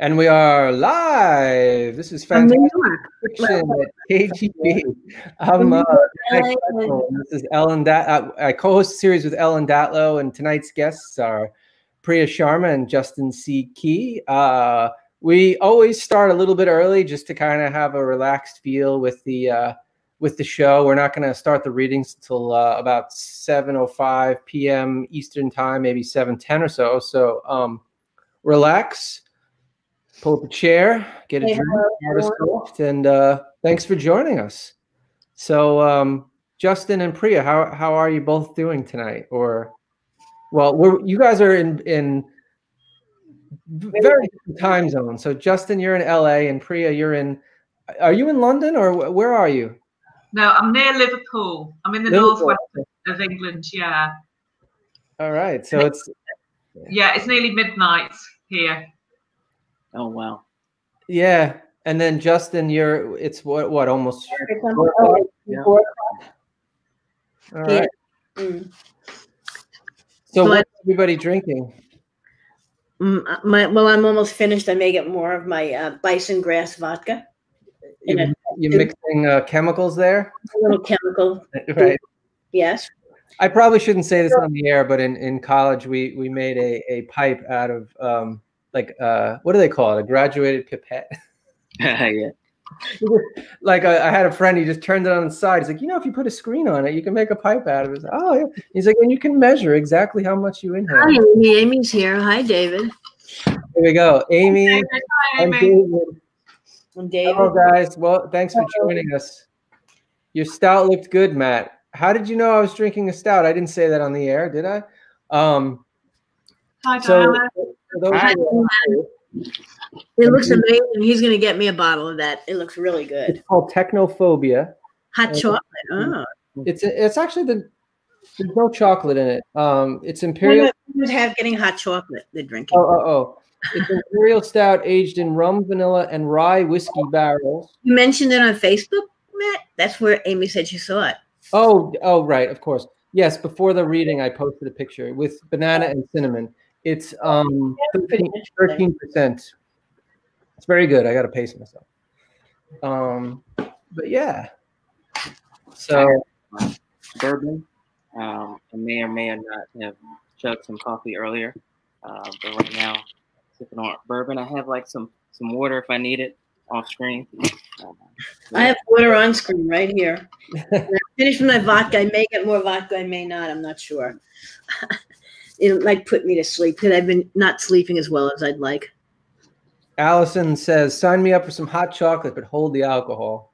And we are live. This is fantastic fiction at KGB. I'm uh, Matt Kressel, and this is Ellen. Dat- uh, I co-host a series with Ellen Datlow, and tonight's guests are Priya Sharma and Justin C. Key. Uh, we always start a little bit early just to kind of have a relaxed feel with the uh, with the show. We're not going to start the readings until uh, about 7:05 p.m. Eastern time, maybe 7:10 or so. So um, relax pull up a chair, get a Hey, drink, hello, have a everyone. and uh, thanks for joining us. So, um, Justin and Priya, how how are you both doing tonight? Or, well, we're you guys are in in very different time zones. So, Justin, you're in LA, and Priya, you're in. Are you in London or where are you? No, I'm near Liverpool. I'm in the Liverpool. northwest of England. Yeah, All right, so it's yeah. It's nearly midnight here. Oh wow. yeah, and then Justin, you're it's what what almost. Yeah. All Yeah. Mm. So, So what's everybody drinking? Mm, uh, my, well, I'm almost finished. I may get more of my uh, bison grass vodka. You, a, you're mixing uh, chemicals there, a little chemical. right? Yes. I probably shouldn't say this on the air, but in, in college we we made a, a pipe out of um like uh what do they call it? A graduated pipette. yeah. like I, I had a friend, he just turned it on the side. He's like, you know, if you put a screen on it, you can make a pipe out of it. Like, oh yeah. He's like, and you can measure exactly how much you inhale. Hi, Amy. Amy's here. Hi, David. Here we go, Amy Hi, and Amy. David. I'm David. Hello guys. Well, thanks for joining us. Your stout looked good, Matt. How did you know I was drinking a stout? I didn't say that on the air, did I? Um, Hi, so Diana. for those Hi, It looks amazing. He's going to get me a bottle of that. It looks really good. it's called Technophobia. Hot chocolate. Oh. It's it's actually the there's no chocolate in it. Um, it's imperial. imperial. would have getting hot chocolate? They're drinking. Oh oh oh. It's imperial stout aged in rum, vanilla, and rye whiskey barrels. You mentioned it on Facebook, Matt. That's where Amy said she saw it. Oh oh right, of course. Yes, before the reading, I posted a picture with banana and cinnamon. It's um pretty interesting. percent. It's very good. I got to pace myself. Um, but yeah. So Bourbon. Um, I may or may not have chugged some coffee earlier, uh, but right now sipping on bourbon. I have like some some water if I need it off screen. Um, I have water on screen right here. When I finish my vodka. I may get more vodka. I may not. I'm not sure. it might put me to sleep because I've been not sleeping as well as I'd like. Allison says, "Sign me up for some hot chocolate, but hold the alcohol."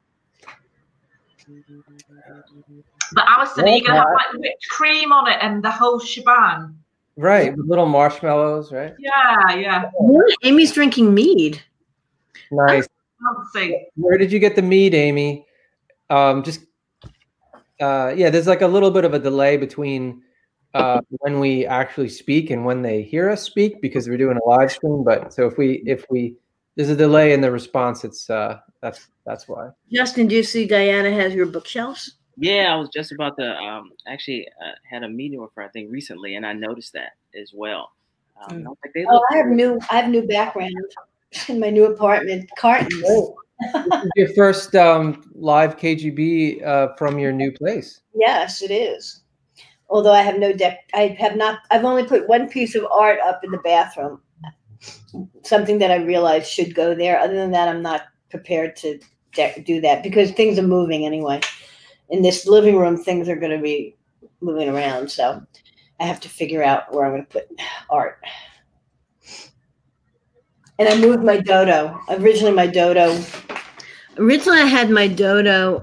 But Alison, are you gonna have like whipped cream on it and the whole shebang? Right, with little marshmallows, right? Yeah, yeah. Amy's drinking mead. Nice. Where did you get the mead, Amy? Um, just uh, yeah, there's like a little bit of a delay between uh, when we actually speak and when they hear us speak because we're doing a live stream. But so if we if we there's a delay in the response, it's uh, that's that's why. Justin, do you see Diana has your bookshelves? yeah, I was just about to um, actually uh, had a meeting with her I think recently, and I noticed that as well. Um, and I like, they Oh, I have new. I have new background in my new apartment. Cartons. This your first um, live KGB uh, from your new place. Yes, it is. Although I have no deck, I have not. I've only put one piece of art up in the bathroom. Something that I realized should go there. Other than that, I'm not prepared to de- do that because things are moving anyway. In this living room, things are going to be moving around, so I have to figure out where I'm going to put art. And I moved my dodo. Originally, my dodo. Originally, I had my dodo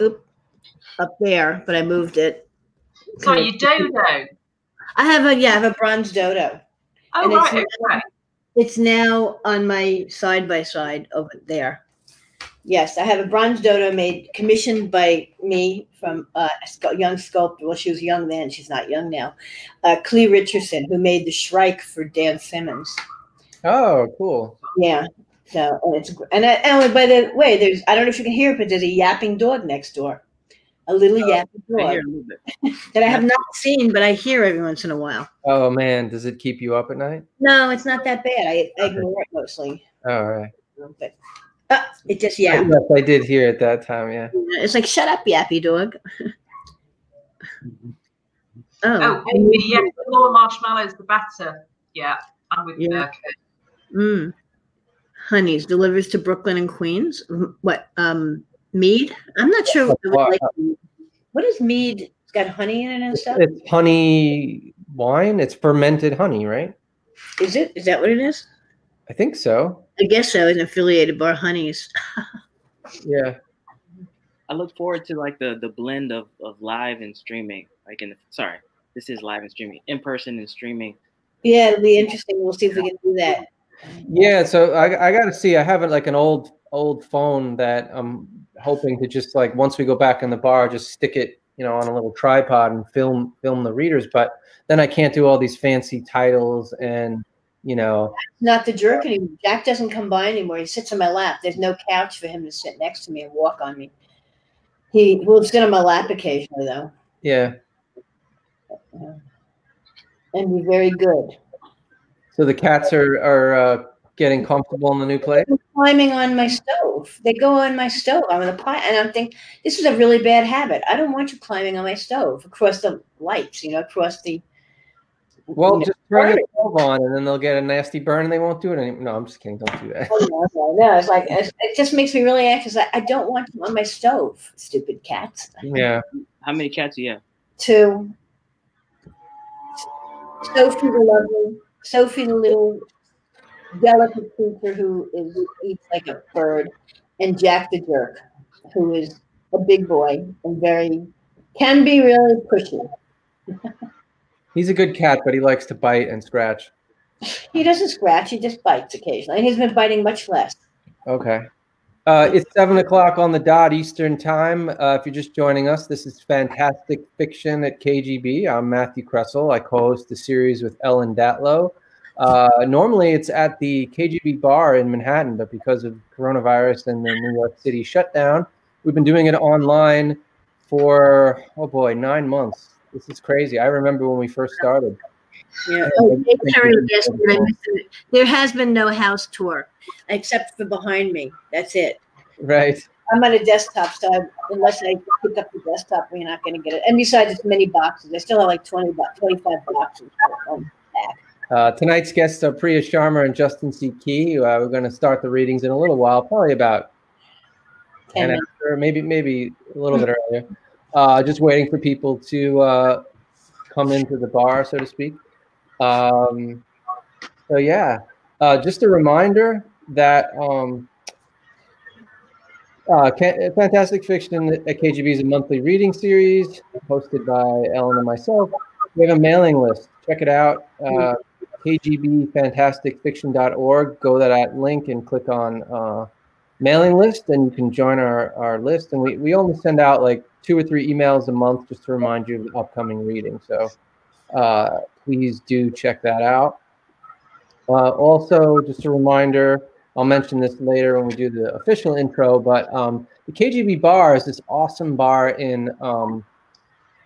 up there, but I moved it. So you dodo. I have a yeah, I have a bronze dodo. Oh And it's right, okay. It's now on my side by side over there. Yes, I have a bronze dodo made commissioned by me from uh, a scu- young sculptor. Well, she was young then; she's not young now. Uh, Clee Richardson, who made the Shrike for Dan Simmons. Oh, cool. Yeah. So and it's and, I, and by the way, there's I don't know if you can hear it, but there's a yapping dog next door. A little Uh, yappy I dog hear a little bit. that I have not seen, but I hear every once in a while. Oh man, does it keep you up at night? No, it's not that bad. I, I ignore it mostly. All right. But uh, it just yeah. Yes, I did hear at that time. Yeah. It's like shut up, yappy dog. Oh, oh, Amy, yeah, the more marshmallows, the better. Yeah, I'm with you Yeah. there, mm. Honeys delivers to Brooklyn and Queens. Mm, What um mead? I'm not sure. What, What? like, what is mead? It's got honey in it and stuff. it's honey wine. It's fermented honey, right? Is it? Is that what it is? I think so. I guess so. It's an affiliated bar, Honeys. Yeah. I look forward to like the the blend of, of live and streaming. Like in the, sorry, this is live and streaming, in person and streaming. Yeah, it'll be interesting. We'll see if we can do that. Yeah. So I, I got to see. I have it like an old old phone that I'm hoping to just like once we go back in the bar, just stick it, you know, on a little tripod and film film the readers. But then I can't do all these fancy titles and you know. Not the jerk anymore. Jack doesn't come by anymore. He sits on my lap. There's no couch for him to sit next to me and walk on me. He will sit on my lap occasionally though, Yeah. and be very good. So the cats are are uh, getting comfortable in the new place. They're climbing on my stove. They go on my stove. I'm in the pot, and I'm thinking this is a really bad habit. I don't want you climbing on my stove across the lights. You know, across the. Well, you know, just turn the stove on, and then they'll get a nasty burn, and they won't do it anymore. No, I'm just kidding. Don't do that. Oh, no, no, no. It's like it it just makes me really anxious. I, I don't want you on my stove, stupid cats. Yeah. How many cats do you have? To Sophie the lovely, Sophie the little delicate creature who is eats like a bird, and Jack the jerk, who is a big boy and very can be really pushy. He's a good cat, but he likes to bite and scratch. He doesn't scratch; he just bites occasionally, and he's been biting much less. Okay. Uh, it's seven o'clock on the dot Eastern time. Uh, if you're just joining us, this is Fantastic Fiction at KGB. I'm Matthew Kressel. I co-host the series with Ellen Datlow. Uh, normally, it's at the KGB bar in Manhattan, but because of coronavirus and the New York City shutdown, we've been doing it online for oh boy, nine months. This is crazy. I remember when we first started. Yeah. Oh, Dave yes, but I missed it. There has been no house tour except for behind me. That's it. Right. I'm on a desktop, so I, unless I pick up the desktop, we're not going to get it. And besides, it's many boxes. I still have like 20, bo- 25 boxes. Um, Uh, tonight's guests are Priya Sharma and Justin C. Key. Uh, we're going to start the readings in a little while, probably about 10 10 after, maybe maybe a little bit earlier. Uh, just waiting for people to uh, come into the bar, so to speak. Um, so yeah, uh, just a reminder that um, uh, Fantastic Fiction at KGB is a monthly reading series hosted by Ellen and myself. We have a mailing list. Check it out. Uh, kgbfantasticfiction.org. Go to that link and click on uh, mailing list, and you can join our, our list. And we, we only send out like two or three emails a month just to remind you of the upcoming reading. So uh, please do check that out. Uh, also, just a reminder, I'll mention this later when we do the official intro, but um, the KGB bar is this awesome bar in um,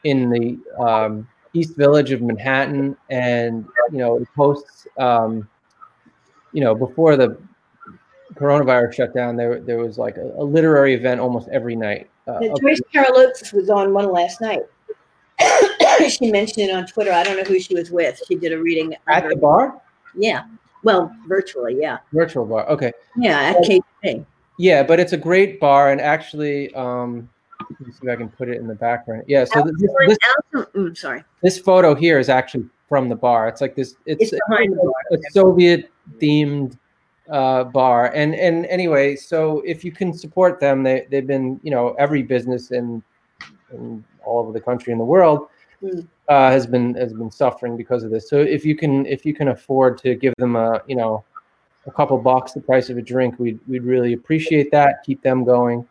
in the um, East Village of Manhattan, and you know it hosts. Um, you know, before the coronavirus shutdown, there there was like a, a literary event almost every night. Uh, Joyce Carol Oates was on one last night. she mentioned it on Twitter. I don't know who she was with. She did a reading. at the bar, yeah. Well, virtually, yeah. virtual bar. Okay, Yeah, at KP. yeah, but it's a great bar, and actually, um, let me see if I can put it in the background. Yeah, so this, this sorry. this photo here is actually from the bar. It's like this. It's, It's bar. a Soviet themed uh, bar. And and anyway, so if you can support them, they they've been you know every business in, in all over the country and the world Mm. uh, has been has been suffering because of this. So if you can if you can afford to give them a you know a couple bucks, the price of a drink, we'd we'd really appreciate that. Keep them going.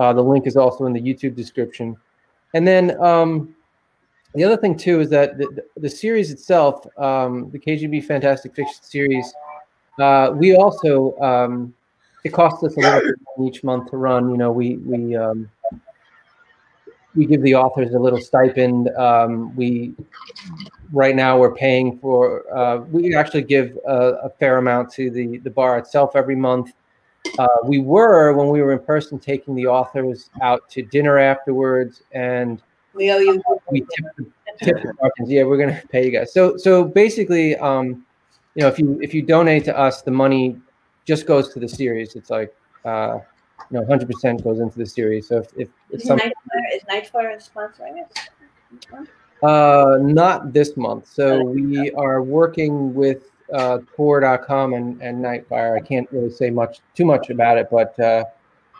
Uh, the link is also in the YouTube description. And then um, the other thing too is that the, the, series itself, um, the KGB Fantastic Fiction series, uh, we also um, it costs us a little each month to run. You know, we we um, we give the authors a little stipend. Um, we right now we're paying for. Uh, we actually give a, a, fair amount to the the bar itself every month. Uh, we were when we were in person taking the authors out to dinner afterwards, and we owe you. We tip, tip the. Yeah, we're gonna pay you guys. So so basically, um, you know, if you if you donate to us, the money just goes to the series. It's like. Uh, you know, 100% goes into the series. So if, if, if is, Nightfire, is Nightfire sponsoring it? Uh, not this month. So we are working with uh, Tor.com and, and Nightfire. I can't really say much, too much about it, but uh,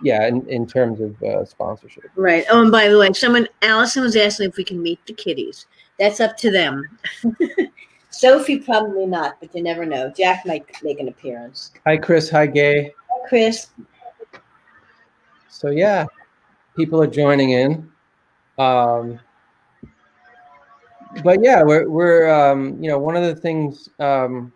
yeah, in, in terms of uh, sponsorship. Right. Oh, and by the way, someone, Allison was asking if we can meet the kiddies. That's up to them. Sophie, probably not, but you never know. Jack might make an appearance. Hi, Chris. Hi, Gay. Hi, Chris so yeah, people are joining in. Um, but yeah, we're we're um, you know one of the things um,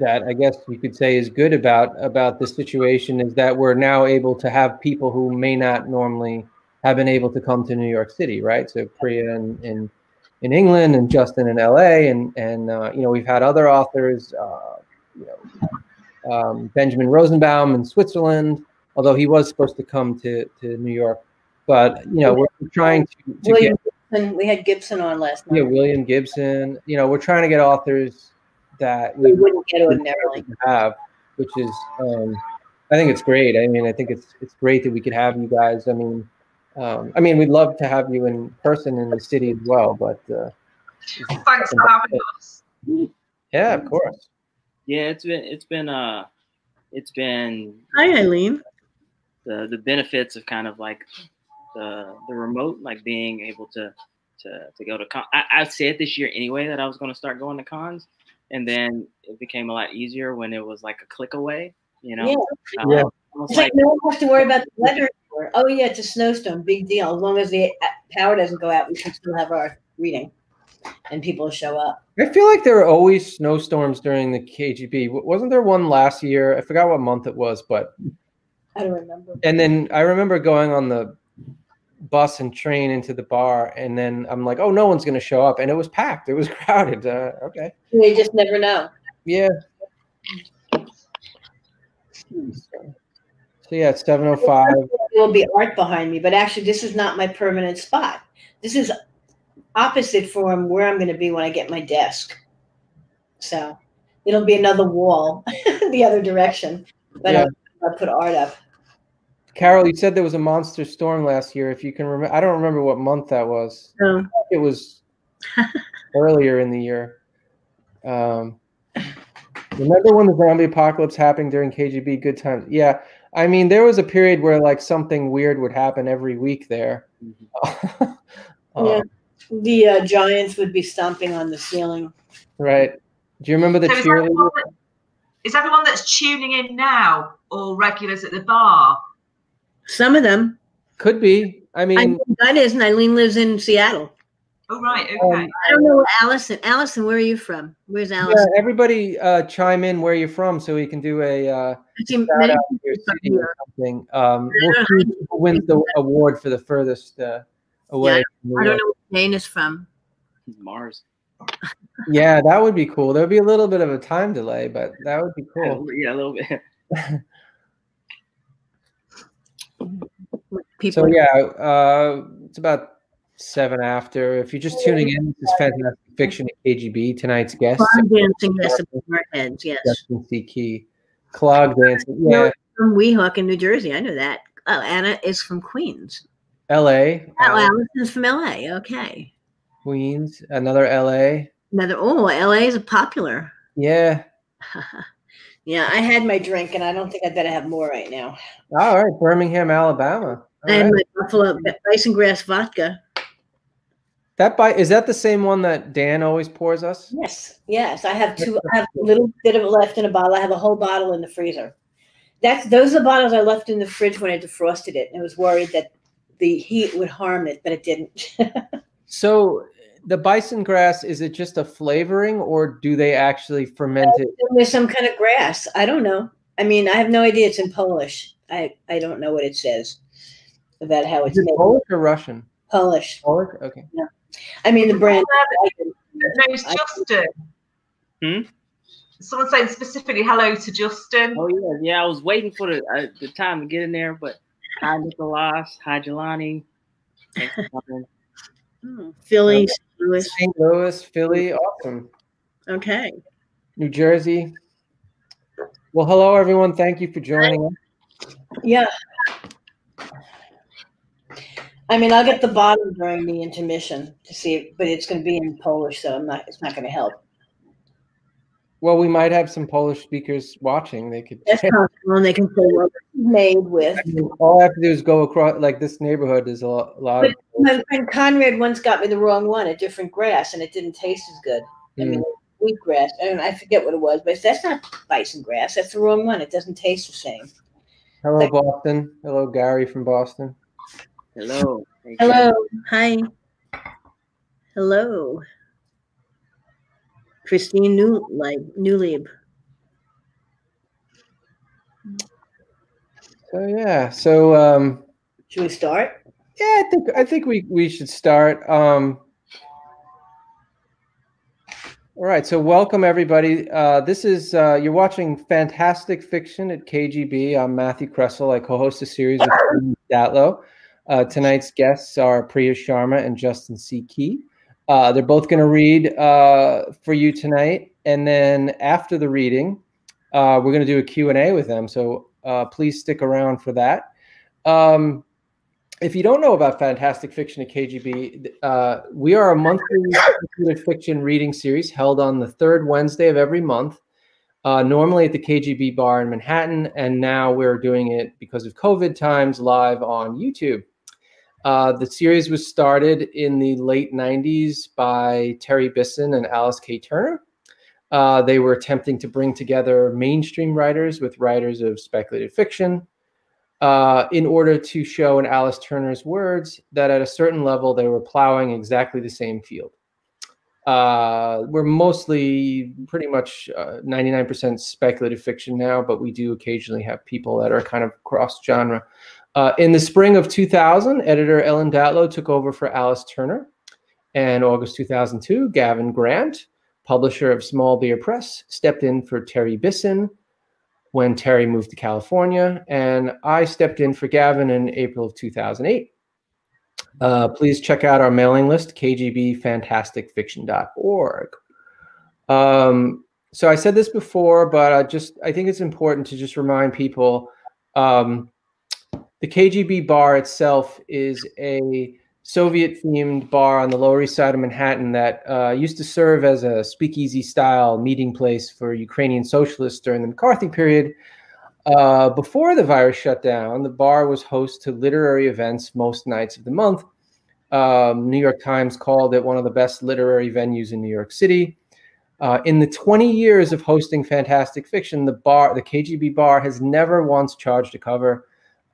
that I guess you could say is good about about this situation is that we're now able to have people who may not normally have been able to come to New York City, right? So Priya in in, in England and Justin in LA, and and uh, you know we've had other authors, uh, you know um, Benjamin Rosenbaum in Switzerland although he was supposed to come to, to New York. But you know, we're trying to, to William get, Gibson, we had Gibson on last night. Yeah, William Gibson. You know, we're trying to get authors that we, we wouldn't get ordinarily have, which is um, I think it's great. I mean, I think it's it's great that we could have you guys. I mean, um, I mean, we'd love to have you in person in the city as well. But uh, thanks for having us. Yeah, of course. Yeah, it's been it's been uh it's been. Hi, Eileen the the benefits of kind of like the the remote, like being able to to to go to con. I, I said this year anyway that I was going to start going to cons, and then it became a lot easier when it was like a click away. You know, yeah. Um, yeah. It's like, like no one has to worry about the weather. Oh yeah, it's a snowstorm, big deal. As long as the uh, power doesn't go out, we can still have our reading, and people show up. I feel like there are always snowstorms during the KGB. Wasn't there one last year? I forgot what month it was, but I don't remember. And then I remember going on the bus and train into the bar, and then I'm like, oh, no one's going to show up, and it was packed. It was crowded. Uh, okay. You just never know. Yeah. So yeah, it's 705. There will be art behind me, but actually, this is not my permanent spot. This is opposite from where I'm going to be when I get my desk. So it'll be another wall the other direction. But yeah. I'll, I'll put art up. Carol, you said there was a monster storm last year. If you can remember, I don't remember what month that was. No. It was earlier in the year. Um, remember when the zombie apocalypse happened during KGB? Good times. Yeah, I mean, there was a period where like something weird would happen every week there. Mm-hmm. um, yeah, the uh, giants would be stomping on the ceiling. Right. Do you remember the so cheerleader? Is everyone that's tuning in now all regulars at the bar? Some of them. Could be. I mean, that is, and Eileen lives in Seattle. Oh right, okay. Um, I don't know Allison. Allison, where are you from? Where's Allison? Yeah, everybody uh, chime in where you're from so we can do a uh, shout out your city or something. Um, we'll see who wins the award for the furthest uh, away. Yeah, I don't know where Jane is from. Mars. yeah, that would be cool. There would be a little bit of a time delay, but that would be cool. Yeah, a little bit. People. So yeah, uh, it's about seven after. If you're just tuning in, this is fantastic fiction at KGB. Tonight's guest, clog dancing yes, our heads. Yes, Justin C. Key, clog dancing. Yeah, from Weehawken in New Jersey. I know that. Oh, Anna is from Queens. L.A. Oh, Allison's from L.A. Okay. Queens, another L.A. Another. Oh, L.A. is popular. Yeah. Yeah, I had my drink, and I don't think I'd better have more right now. All right, Birmingham, Alabama. All and right. my Buffalo Bison Grass vodka. That by is that the same one that Dan always pours us? Yes, yes. I have two. I have a little bit of it left in a bottle. I have a whole bottle in the freezer. That's those are the bottles I left in the fridge when I defrosted it, and I was worried that the heat would harm it, but it didn't. so the bison grass is it just a flavoring or do they actually ferment it there's some kind of grass i don't know i mean i have no idea it's in polish i i don't know what it says about how it's Is it made. Polish or Russian? Polish. Polish. Okay. I mean, the brand. knows I- Justin. Hmm? Someone saying specifically hello to Justin. Oh yeah, yeah. I was waiting for the uh, the time to get in there, but hi Nicholas, hi Jelani. Thanks for. Oh, Philly, St. Louis. St. Louis, Philly, awesome. Okay. New Jersey. Well, hello everyone. Thank you for joining us. Yeah. I mean, I'll get the bottom during the intermission to see it, but it's going to be in Polish, so I'm not. It's not going to help. Well, we might have some Polish speakers watching. They could. That's possible. And they can say, well, Made with. I mean, all I have to do is go across. Like this neighborhood is a lot. A lot of, My friend Conrad once got me the wrong one, a different grass, and it didn't taste as good. I mean, hmm. wheatgrass. I don't. I forget what it was, but that's not bison grass. That's the wrong one. It doesn't taste the same. Hello, Boston. Hello, Gary from Boston. Hello. Hello. Hi. Hello. Christine New like Newlieb. So yeah. So um, Should we start? yeah, I think I think we we should start. Um, all right. So welcome everybody. Uh, this is uh, you're watching Fantastic Fiction at KGB. I'm Matthew Kressel. I co-host a series with Datlow. Uh, tonight's guests are Priya Sharma and Justin C. Key. Uh, they're both going to read uh, for you tonight, and then after the reading, uh, we're going to do a Q&A with them. So uh, please stick around for that. Um, if you don't know about Fantastic Fiction at KGB, uh, we are a monthly fiction reading series held on the third Wednesday of every month, uh, normally at the KGB bar in Manhattan, and now we're doing it because of COVID times live on YouTube. Uh, the series was started in the late 90s by Terry Bisson and Alice K. Turner. Uh, they were attempting to bring together mainstream writers with writers of speculative fiction uh, in order to show, in Alice Turner's words, that at a certain level they were plowing exactly the same field. Uh, we're mostly pretty much uh, 99% speculative fiction now, but we do occasionally have people that are kind of cross genre. Uh, in the spring of 2000, editor Ellen Datlow took over for Alice Turner. And August 2002, Gavin Grant, publisher of Small Beer Press, stepped in for Terry Bisson when Terry moved to California. And I stepped in for Gavin in April of 2008. Uh, please check out our mailing list, kgbfantasticfiction.org. Um, so I said this before, but I just I think it's important to just remind people um, the KGB bar itself is a Soviet themed bar on the Lower East Side of Manhattan that uh, used to serve as a speakeasy style meeting place for Ukrainian socialists during the McCarthy period. Uh, before the virus shut down, the bar was host to literary events most nights of the month. Um, New York Times called it one of the best literary venues in New York City. Uh, in the 20 years of hosting fantastic fiction, the bar, the KGB bar, has never once charged a cover.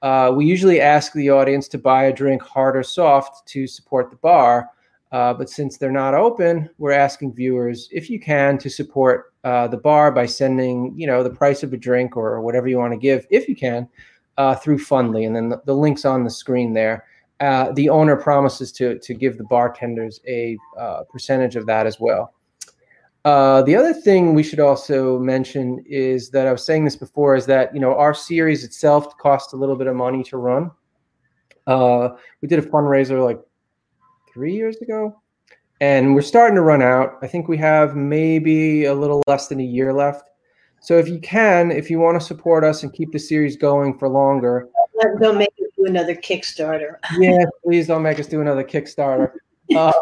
Uh, we usually ask the audience to buy a drink, hard or soft, to support the bar. Uh, but since they're not open, we're asking viewers, if you can, to support uh, the bar by sending, you know, the price of a drink or whatever you want to give, if you can, uh, through Fundly. And then the, the link's on the screen there. Uh, the owner promises to to give the bartenders a uh, percentage of that as well. Uh, the other thing we should also mention is that I was saying this before is that you know our series itself costs a little bit of money to run. Uh, we did a fundraiser like three years ago, and we're starting to run out. I think we have maybe a little less than a year left. So if you can, if you want to support us and keep the series going for longer, Don't make it do another Kickstarter. yeah, please don't make us do another Kickstarter. Uh,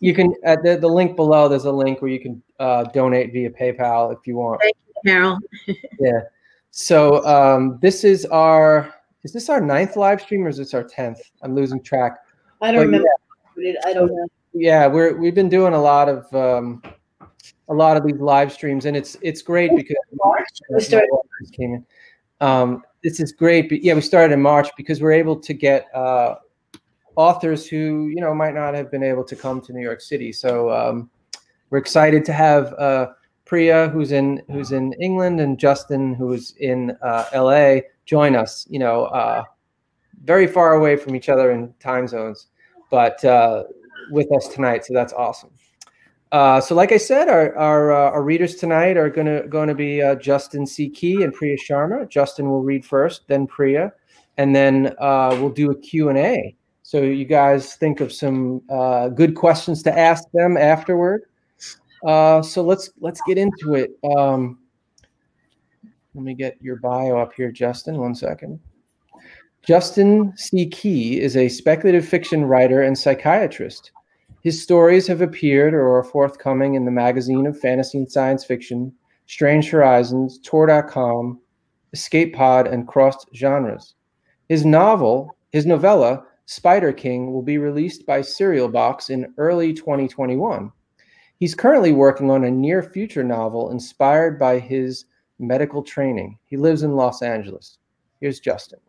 you can at the, the link below. There's a link where you can uh, donate via PayPal if you want. Thank you, Carol. Yeah. So um, this is our is this our ninth live stream or is this our tenth? I'm losing track. I don't But remember. It, I don't know. Yeah, we're we've been doing a lot of um, a lot of these live streams, and it's it's great because We started- came in. Um, this is great. But yeah, we started in March because we're able to get uh, authors who you know might not have been able to come to New York City. So um, we're excited to have uh, Priya, who's in who's in England, and Justin, who's in uh, LA, join us. You know, uh, very far away from each other in time zones, but uh, with us tonight. So that's awesome. Uh, so, like I said, our our, uh, our readers tonight are gonna going to be Justin C. Key and Priya Sharma. Justin will read first, then Priya, and then we'll do a Q and A. So you guys think of some uh, good questions to ask them afterward. Uh, so let's let's get into it. Um, let me get your bio up here, Justin. One second. Justin C. Key is a speculative fiction writer and psychiatrist. His stories have appeared or are forthcoming in the magazine of fantasy and science fiction, Strange Horizons, Tor.com, Escape Pod, and Crossed Genres. His novel, his novella, Spider King, will be released by Serial Box in early 2021. He's currently working on a near future novel inspired by his medical training. He lives in Los Angeles. Here's Justin.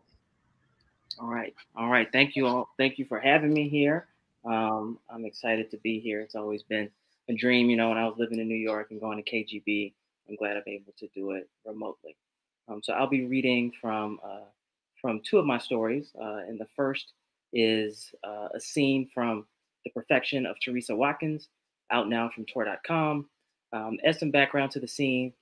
All right. All right. Thank you all. Thank you for having me here. Um, I'm excited to be here. It's always been a dream, you know, when I was living in New York and going to KGB. I'm glad I'm able to do it remotely. Um, so I'll be reading from uh, from two of my stories, uh, and the first is uh, a scene from The Perfection of Teresa Watkins, out now from Tor.com. Um, as some background to the scene,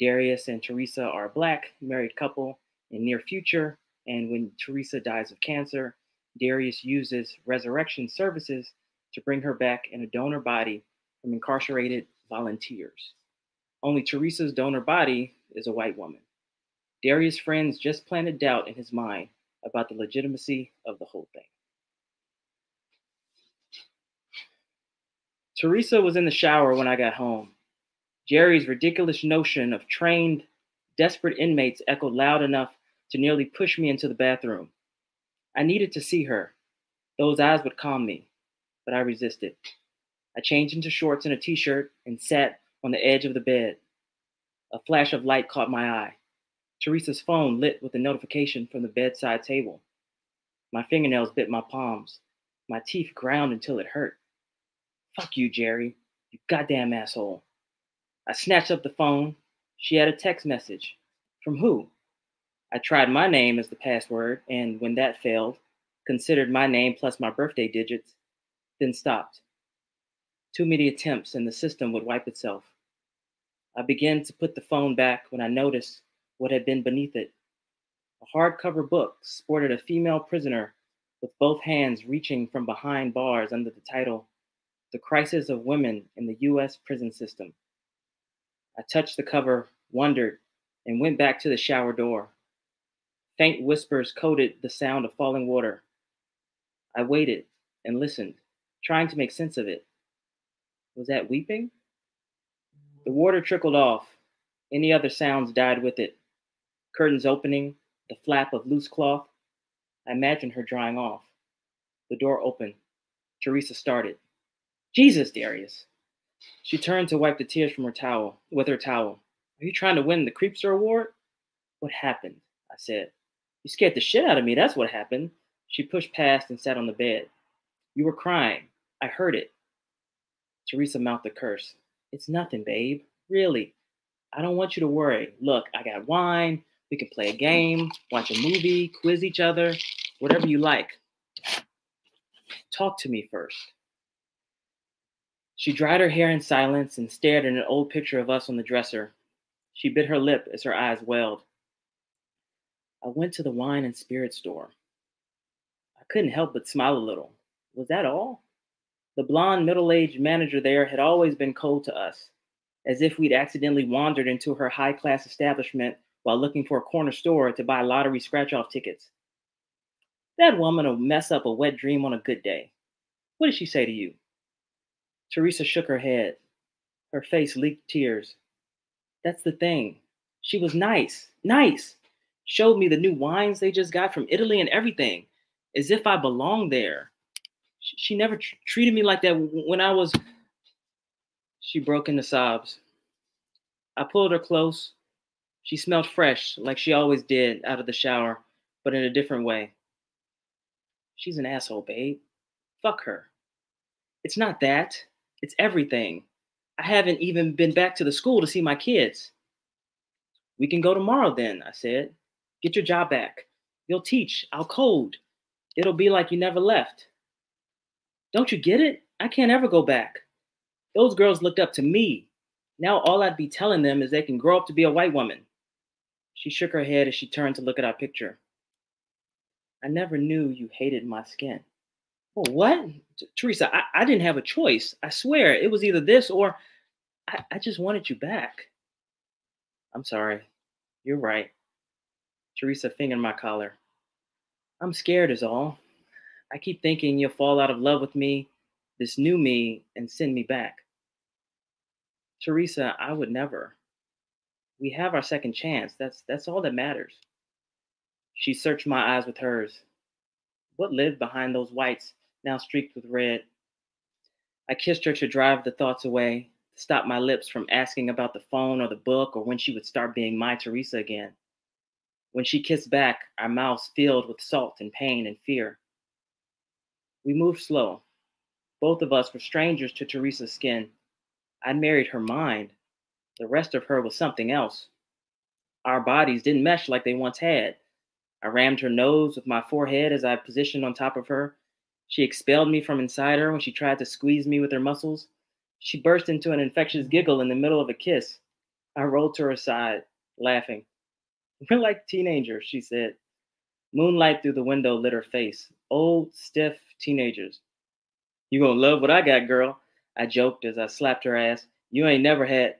Darius and Teresa are a black married couple in near future, and when Teresa dies of cancer, Darius uses resurrection services to bring her back in a donor body from incarcerated volunteers. Only Teresa's donor body is a white woman. Darius' friends just planted doubt in his mind about the legitimacy of the whole thing. Teresa was in the shower when I got home. Jerry's ridiculous notion of trained, desperate inmates echoed loud enough to nearly push me into the bathroom. I needed to see her. Those eyes would calm me, but I resisted. I changed into shorts and a t shirt and sat on the edge of the bed. A flash of light caught my eye. Teresa's phone lit with a notification from the bedside table. My fingernails bit my palms. My teeth ground until it hurt. Fuck you, Jerry. You goddamn asshole. I snatched up the phone. She had a text message. From who? I tried my name as the password, and when that failed, considered my name plus my birthday digits, then stopped. Too many attempts, and the system would wipe itself. I began to put the phone back when I noticed what had been beneath it. A hardcover book sported a female prisoner with both hands reaching from behind bars under the title, The Crisis of Women in the U.S. Prison System. I touched the cover, wondered, and went back to the shower door. Faint whispers coated the sound of falling water. I waited and listened, trying to make sense of it. Was that weeping? The water trickled off. Any other sounds died with it. Curtains opening, the flap of loose cloth. I imagined her drying off. The door opened. Teresa started. Jesus, Darius. She turned to wipe the tears from her towel with her towel. Are you trying to win the Creepster Award? What happened? I said. You scared the shit out of me. That's what happened. She pushed past and sat on the bed. You were crying. I heard it. Teresa mouthed a curse. It's nothing, babe. Really. I don't want you to worry. Look, I got wine. We can play a game, watch a movie, quiz each other, whatever you like. Talk to me first. She dried her hair in silence and stared at an old picture of us on the dresser. She bit her lip as her eyes welled. I went to the wine and spirit store. I couldn't help but smile a little. Was that all? The blonde, middle aged manager there had always been cold to us, as if we'd accidentally wandered into her high class establishment while looking for a corner store to buy lottery scratch off tickets. That woman will mess up a wet dream on a good day. What did she say to you? Teresa shook her head. Her face leaked tears. That's the thing. She was nice, nice showed me the new wines they just got from Italy and everything, as if I belonged there. She, never tr- treated me like that when I was. She broke into sobs. I pulled her close. She smelled fresh, like she always did, out of the shower, but in a different way. She's an asshole, babe. Fuck her. It's not that, it's everything. I haven't even been back to the school to see my kids. We can go tomorrow then, I said. Get your job back. You'll teach. I'll code. It'll be like you never left. Don't you get it? I can't ever go back. Those girls looked up to me. Now all I'd be telling them is they can grow up to be a white woman. She shook her head as she turned to look at our picture. I never knew you hated my skin. What? Teresa, I, I didn't have a choice. I swear it was either this or I, I just wanted you back. I'm sorry. You're right. Teresa fingered my collar. I'm scared, is all. I keep thinking you'll fall out of love with me, this new me, and send me back. Teresa, I would never. We have our second chance. That's that's all that matters. She searched my eyes with hers. What lived behind those whites, now streaked with red? I kissed her to drive the thoughts away, to stop my lips from asking about the phone or the book or when she would start being my Teresa again. When she kissed back, our mouths filled with salt and pain and fear. We moved slow. Both of us were strangers to Teresa's skin. I'd married her mind. The rest of her was something else. Our bodies didn't mesh like they once had. I rammed her nose with my forehead as I positioned on top of her. She expelled me from inside her when she tried to squeeze me with her muscles. She burst into an infectious giggle in the middle of a kiss. I rolled to her side, laughing. We're like teenagers, she said. Moonlight through the window lit her face. Old, stiff teenagers. You gonna love what I got, girl. I joked as I slapped her ass. You ain't never had.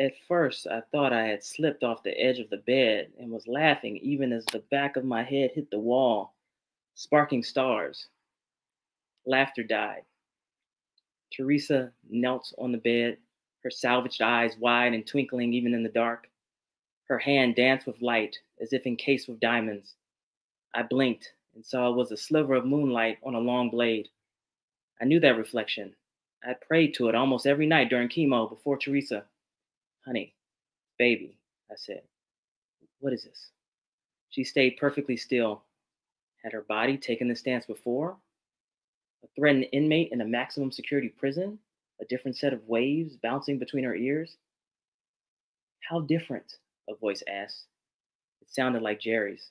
At first, I thought I had slipped off the edge of the bed and was laughing even as the back of my head hit the wall, sparking stars. Laughter died. Teresa knelt on the bed, her salvaged eyes wide and twinkling even in the dark. Her hand danced with light as if encased with diamonds. I blinked and saw it was a sliver of moonlight on a long blade. I knew that reflection. I prayed to it almost every night during chemo before Teresa. Honey, baby, I said, what is this? She stayed perfectly still. Had her body taken this stance before? A threatened inmate in a maximum security prison? A different set of waves bouncing between her ears? How different? A voice asked. It sounded like Jerry's.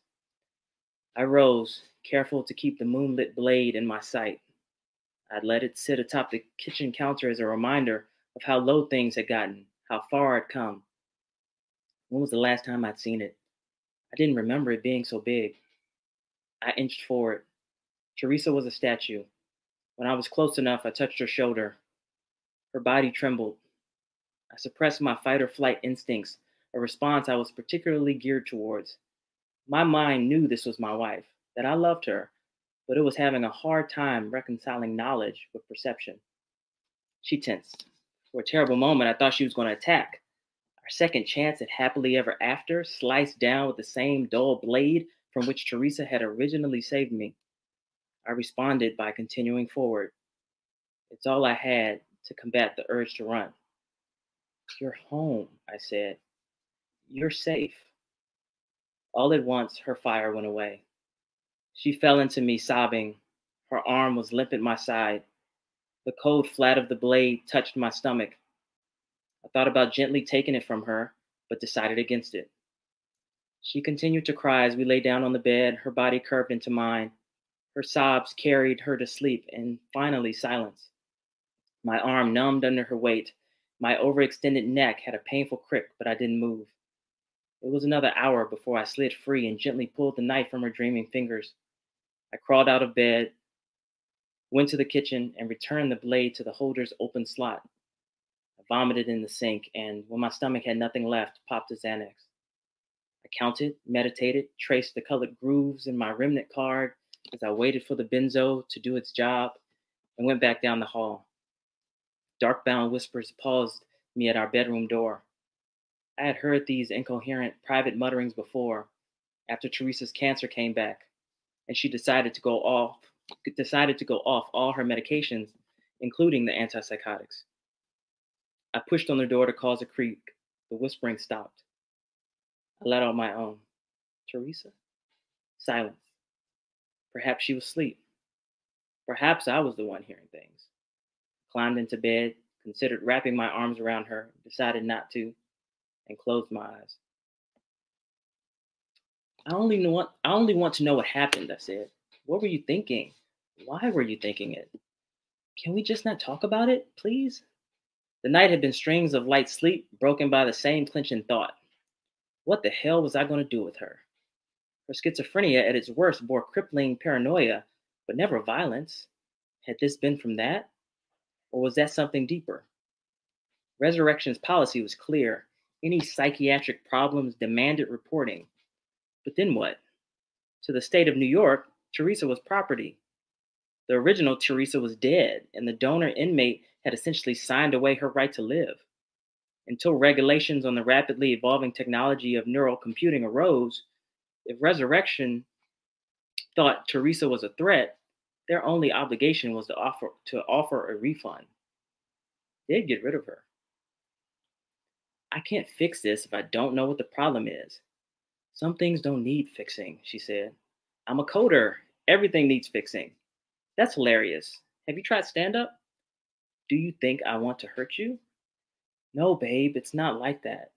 I rose, careful to keep the moonlit blade in my sight. I'd let it sit atop the kitchen counter as a reminder of how low things had gotten, how far I'd come. When was the last time I'd seen it? I didn't remember it being so big. I inched forward. Teresa was a statue. When I was close enough, I touched her shoulder. Her body trembled. I suppressed my fight or flight instincts, a response I was particularly geared towards. My mind knew this was my wife, that I loved her, but it was having a hard time reconciling knowledge with perception. She tensed. For a terrible moment, I thought she was going to attack. Our second chance at happily ever after sliced down with the same dull blade from which Teresa had originally saved me. I responded by continuing forward. It's all I had to combat the urge to run. You're home, I said. You're safe. All at once, her fire went away. She fell into me, sobbing. Her arm was limp at my side. The cold flat of the blade touched my stomach. I thought about gently taking it from her, but decided against it. She continued to cry as we lay down on the bed, her body curved into mine. Her sobs carried her to sleep and finally silence. My arm numbed under her weight. My overextended neck had a painful crick, but I didn't move. It was another hour before I slid free and gently pulled the knife from her dreaming fingers. I crawled out of bed, went to the kitchen, and returned the blade to the holder's open slot. I vomited in the sink, and when my stomach had nothing left, popped a Xanax. I counted, meditated, traced the colored grooves in my remnant card as I waited for the benzo to do its job, and went back down the hall. Dark-bound whispers paused me at our bedroom door. I had heard these incoherent private mutterings before, after Teresa's cancer came back and she decided to go off decided to go off all her medications, including the antipsychotics. I pushed on the door to cause a creak. The whispering stopped. I let out my own. Teresa? Silence. Perhaps she was asleep. Perhaps I was the one hearing things. Climbed into bed, considered wrapping my arms around her, decided not to, and closed my eyes. I only want I only want to know what happened, I said. What were you thinking? Why were you thinking it? Can we just not talk about it, please? The night had been strings of light sleep, broken by the same clenching thought. What the hell was I going to do with her? Her schizophrenia at its worst bore crippling paranoia, but never violence. Had this been from that? Or was that something deeper? Resurrection's policy was clear. Any psychiatric problems demanded reporting. But then what? To the state of New York, Teresa was property. The original Teresa was dead, and the donor inmate had essentially signed away her right to live. Until regulations on the rapidly evolving technology of neural computing arose, if Resurrection thought Teresa was a threat, their only obligation was to offer to offer a refund. They'd get rid of her. I can't fix this if I don't know what the problem is. Some things don't need fixing, she said. I'm a coder. Everything needs fixing. That's hilarious. Have you tried stand up? Do you think I want to hurt you? No, babe, it's not like that.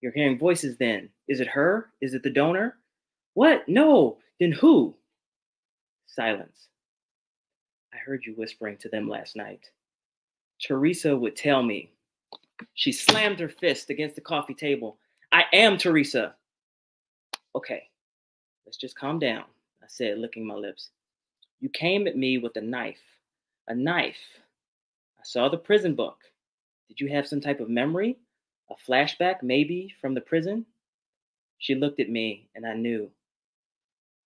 You're hearing voices then. Is it her? Is it the donor? What? No. Then who? Silence. I heard you whispering to them last night. Teresa would tell me. She slammed her fist against the coffee table. I am Teresa. Okay, let's just calm down, I said, licking my lips. You came at me with a knife. A knife. I saw the prison book. Did you have some type of memory? A flashback, maybe, from the prison? She looked at me, and I knew.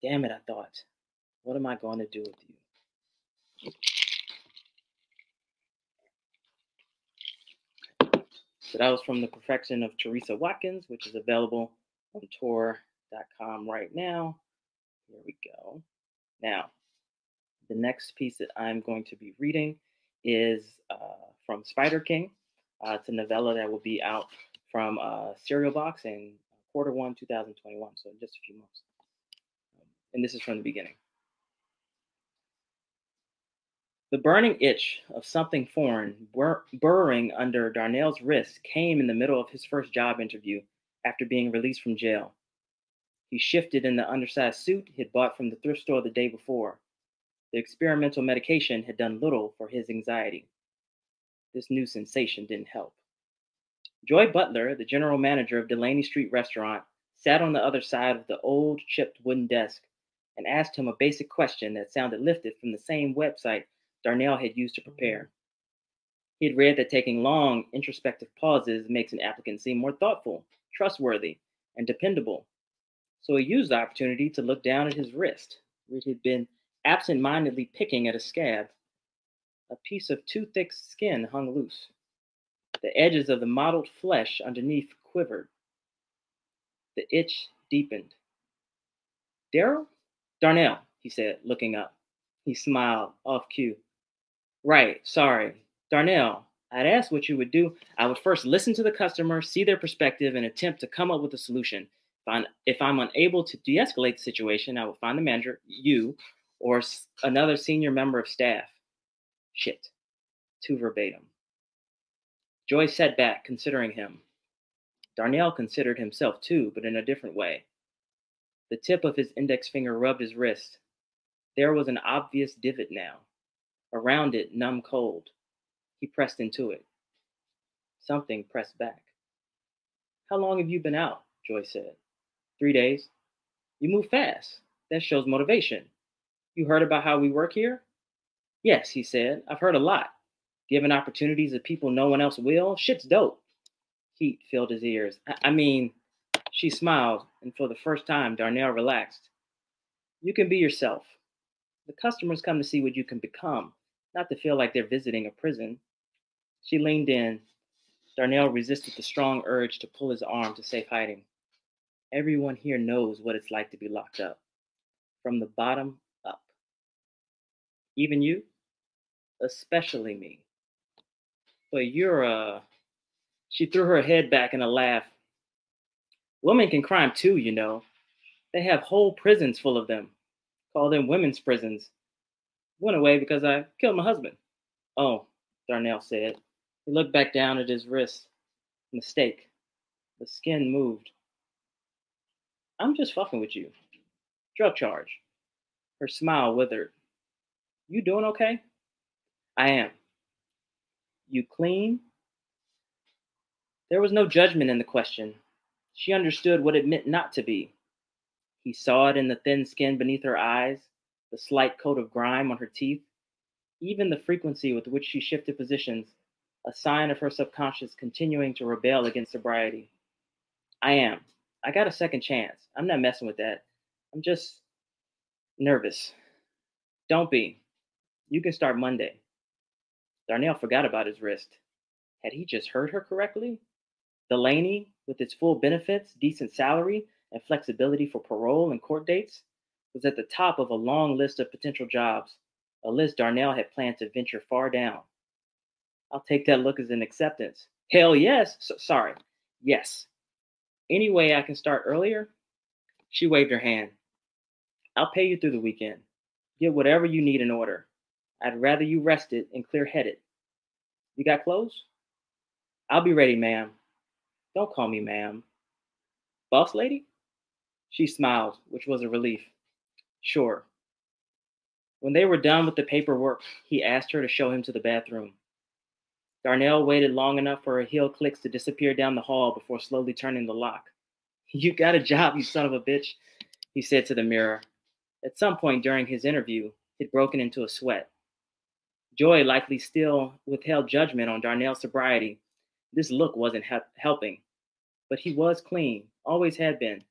Damn it, I thought. What am I going to do with you? So that was from the perfection of Teresa Watkins, which is available on Tor.com right now. Here we go. Now, the next piece that I'm going to be reading is uh, from Spider King. Uh, it's a novella that will be out from uh, Serial Box in quarter one, 2021, so in just a few months. And this is from the beginning. The burning itch of something foreign bur- burrowing under Darnell's wrist came in the middle of his first job interview after being released from jail. He shifted in the undersized suit he'd bought from the thrift store the day before. The experimental medication had done little for his anxiety. This new sensation didn't help. Joy Butler, the general manager of Delaney Street Restaurant, sat on the other side of the old chipped wooden desk and asked him a basic question that sounded lifted from the same website Darnell had used to prepare. Mm. He had read that taking long, introspective pauses makes an applicant seem more thoughtful, trustworthy, and dependable. So he used the opportunity to look down at his wrist, which had been absent mindedly picking at a scab. A piece of too thick skin hung loose. The edges of the mottled flesh underneath quivered. The itch deepened. Daryl? Darnell, he said, looking up. He smiled, off cue. Right, sorry. Darnell, I'd asked what you would do. I would first listen to the customer, see their perspective, and attempt to come up with a solution. If I'm, if I'm unable to de escalate the situation, I will find the manager, you, or another senior member of staff. Shit. Too verbatim. Joy sat back, considering him. Darnell considered himself too, but in a different way. The tip of his index finger rubbed his wrist. There was an obvious divot now. Around it, numb cold. He pressed into it. Something pressed back. How long have you been out? Joy said. Three days. You move fast. That shows motivation. You heard about how we work here? Yes, he said. I've heard a lot. Given opportunities that people no one else will, shit's dope. Heat filled his ears. I, I mean, she smiled, and for the first time, Darnell relaxed. You can be yourself. The customers come to see what you can become, not to feel like they're visiting a prison. She leaned in. Darnell resisted the strong urge to pull his arm to safe hiding. Everyone here knows what it's like to be locked up, from the bottom up. Even you? Especially me. But you're, uh, she threw her head back in a laugh. Women can crime too, you know. They have whole prisons full of them. Call them women's prisons. Went away because I killed my husband. Oh, Darnell said. He looked back down at his wrist. Mistake. The skin moved. I'm just fucking with you. Drug charge. Her smile withered. You doing okay? I am. You clean? There was no judgment in the question. She understood what it meant not to be. He saw it in the thin skin beneath her eyes, the slight coat of grime on her teeth, even the frequency with which she shifted positions, a sign of her subconscious continuing to rebel against sobriety. I am. I got a second chance. I'm not messing with that. I'm just nervous. Don't be. You can start Monday. Darnell forgot about his wrist. Had he just heard her correctly? Delaney, with its full benefits, decent salary, and flexibility for parole and court dates, was at the top of a long list of potential jobs, a list Darnell had planned to venture far down. I'll take that look as an acceptance. Hell yes. So, sorry. Yes. Any way I can start earlier? She waved her hand. I'll pay you through the weekend. Get whatever you need in order. I'd rather you rested and clear headed. You got clothes? I'll be ready, ma'am. Don't call me ma'am. Boss lady? She smiled, which was a relief. Sure. When they were done with the paperwork, he asked her to show him to the bathroom. Darnell waited long enough for her heel clicks to disappear down the hall before slowly turning the lock. You got a job, you son of a bitch, he said to the mirror. At some point during his interview, he'd broken into a sweat. Joy likely still withheld judgment on Darnell's sobriety. This look wasn't helping, but he was clean, always had been,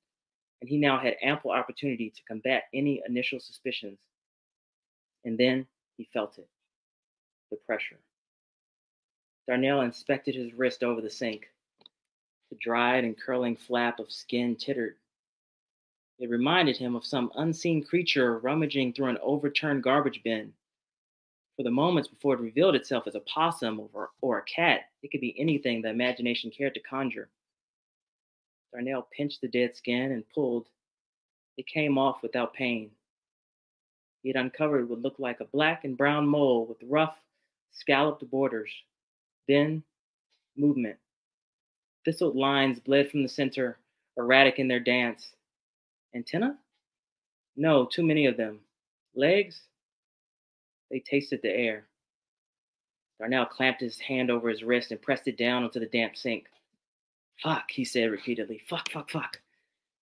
and he now had ample opportunity to combat any initial suspicions. And then he felt it the pressure. Darnell inspected his wrist over the sink. The dried and curling flap of skin tittered. It reminded him of some unseen creature rummaging through an overturned garbage bin. For the moments before it revealed itself as a possum or, or a cat, it could be anything the imagination cared to conjure. Darnell pinched the dead skin and pulled. It came off without pain. He had uncovered what looked like a black and brown mole with rough, scalloped borders. Then, movement. Thistled lines bled from the center, erratic in their dance. Antenna? No, too many of them. Legs? They tasted the air. Darnell clamped his hand over his wrist and pressed it down onto the damp sink. Fuck, he said repeatedly. Fuck, fuck, fuck.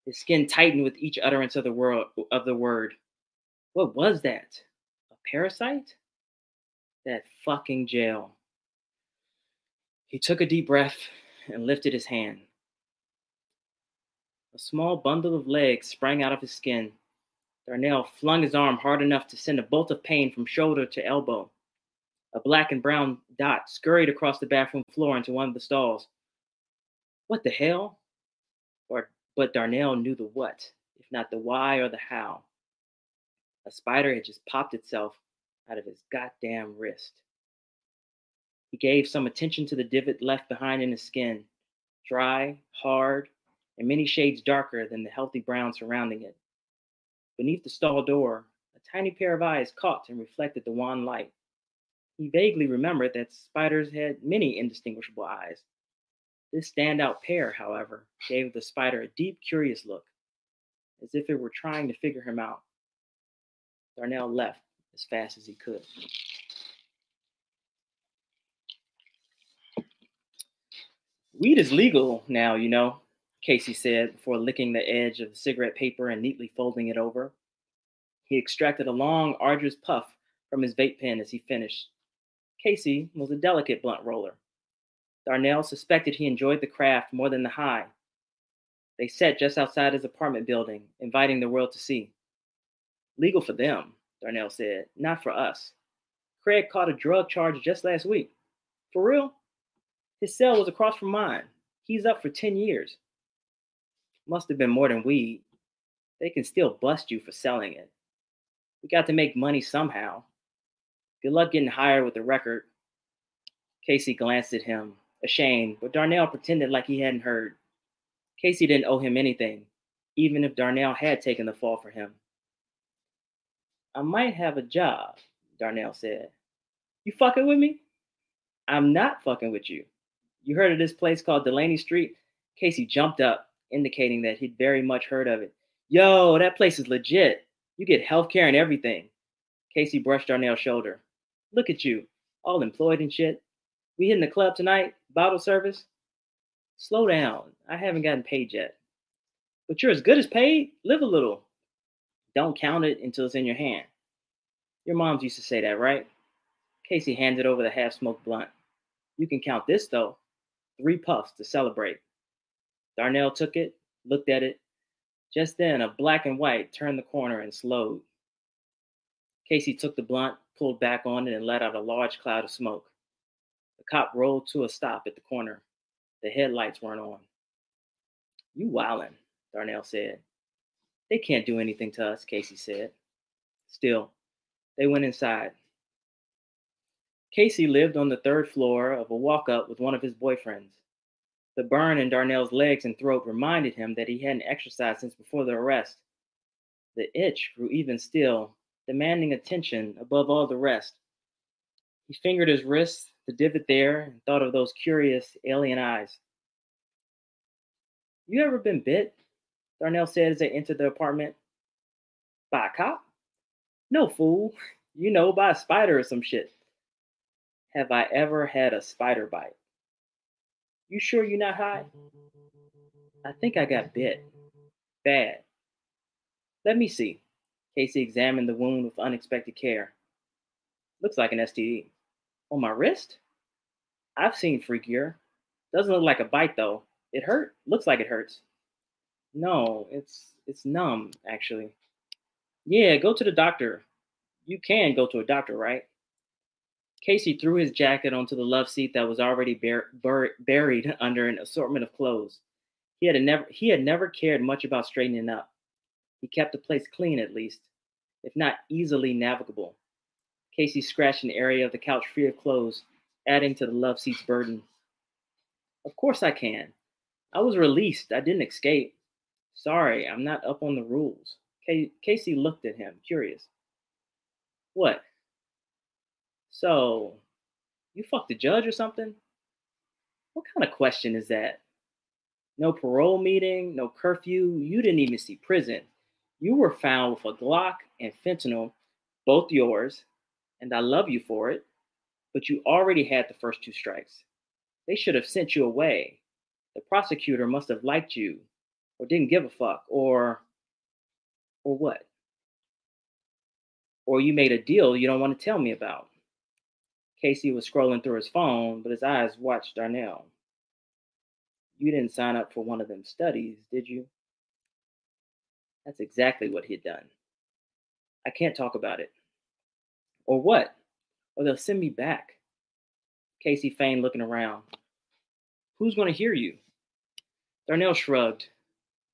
His skin tightened with each utterance of the word of the word. What was that? A parasite? That fucking jail. He took a deep breath and lifted his hand. A small bundle of legs sprang out of his skin. Darnell flung his arm hard enough to send a bolt of pain from shoulder to elbow. A black and brown dot scurried across the bathroom floor into one of the stalls. What the hell? Or, but Darnell knew the what, if not the why or the how. A spider had just popped itself out of his goddamn wrist. He gave some attention to the divot left behind in his skin, dry, hard, and many shades darker than the healthy brown surrounding it. Beneath the stall door, a tiny pair of eyes caught and reflected the wan light. He vaguely remembered that spiders had many indistinguishable eyes. This standout pair, however, gave the spider a deep, curious look, as if it were trying to figure him out. Darnell left as fast as he could. Weed is legal now, you know, Casey said before licking the edge of the cigarette paper and neatly folding it over. He extracted a long, arduous puff from his vape pen as he finished. Casey was a delicate blunt roller. Darnell suspected he enjoyed the craft more than the high. They sat just outside his apartment building, inviting the world to see. Legal for them, Darnell said, not for us. Craig caught a drug charge just last week. For real? His cell was across from mine. He's up for 10 years. Must have been more than weed. They can still bust you for selling it. We got to make money somehow. Good luck getting hired with the record. Casey glanced at him, ashamed, but Darnell pretended like he hadn't heard. Casey didn't owe him anything, even if Darnell had taken the fall for him. I might have a job, Darnell said. You fucking with me? I'm not fucking with you. You heard of this place called Delaney Street? Casey jumped up, indicating that he'd very much heard of it. Yo, that place is legit. You get health care and everything. Casey brushed Darnell's shoulder. Look at you, all employed and shit. We hitting the club tonight? Bottle service? Slow down. I haven't gotten paid yet. But you're as good as paid? Live a little. Don't count it until it's in your hand. Your moms used to say that, right? Casey handed over the half smoked blunt. You can count this, though. Three puffs to celebrate. Darnell took it, looked at it. Just then, a black and white turned the corner and slowed. Casey took the blunt, pulled back on it, and let out a large cloud of smoke. The cop rolled to a stop at the corner. The headlights weren't on. You wildin', Darnell said. They can't do anything to us, Casey said. Still, they went inside. Casey lived on the third floor of a walk up with one of his boyfriends. The burn in Darnell's legs and throat reminded him that he hadn't exercised since before the arrest. The itch grew even still, demanding attention above all the rest. He fingered his wrist, the divot there, and thought of those curious alien eyes. You ever been bit? Darnell said as they entered the apartment. By a cop? No, fool. You know, by a spider or some shit. Have I ever had a spider bite? You sure you're not high? I think I got bit. Bad. Let me see. Casey examined the wound with unexpected care. Looks like an STD. On my wrist? I've seen freakier. Doesn't look like a bite though. It hurt? Looks like it hurts. No, it's it's numb actually. Yeah, go to the doctor. You can go to a doctor, right? Casey threw his jacket onto the love seat that was already bur- bur- buried under an assortment of clothes. He had never he had never cared much about straightening up. He kept the place clean at least, if not easily navigable. Casey scratched an area of the couch free of clothes, adding to the love seat's burden. Of course I can. I was released. I didn't escape. Sorry, I'm not up on the rules. Casey looked at him, curious. What? So, you fucked the judge or something? What kind of question is that? No parole meeting, no curfew. You didn't even see prison. You were found with a Glock and fentanyl, both yours, and I love you for it, but you already had the first two strikes. They should have sent you away. The prosecutor must have liked you or didn't give a fuck or or what? Or you made a deal you don't want to tell me about. Casey was scrolling through his phone, but his eyes watched Darnell. You didn't sign up for one of them studies, did you? That's exactly what he'd done. I can't talk about it. Or what? Or they'll send me back. Casey feigned looking around. Who's going to hear you? Darnell shrugged.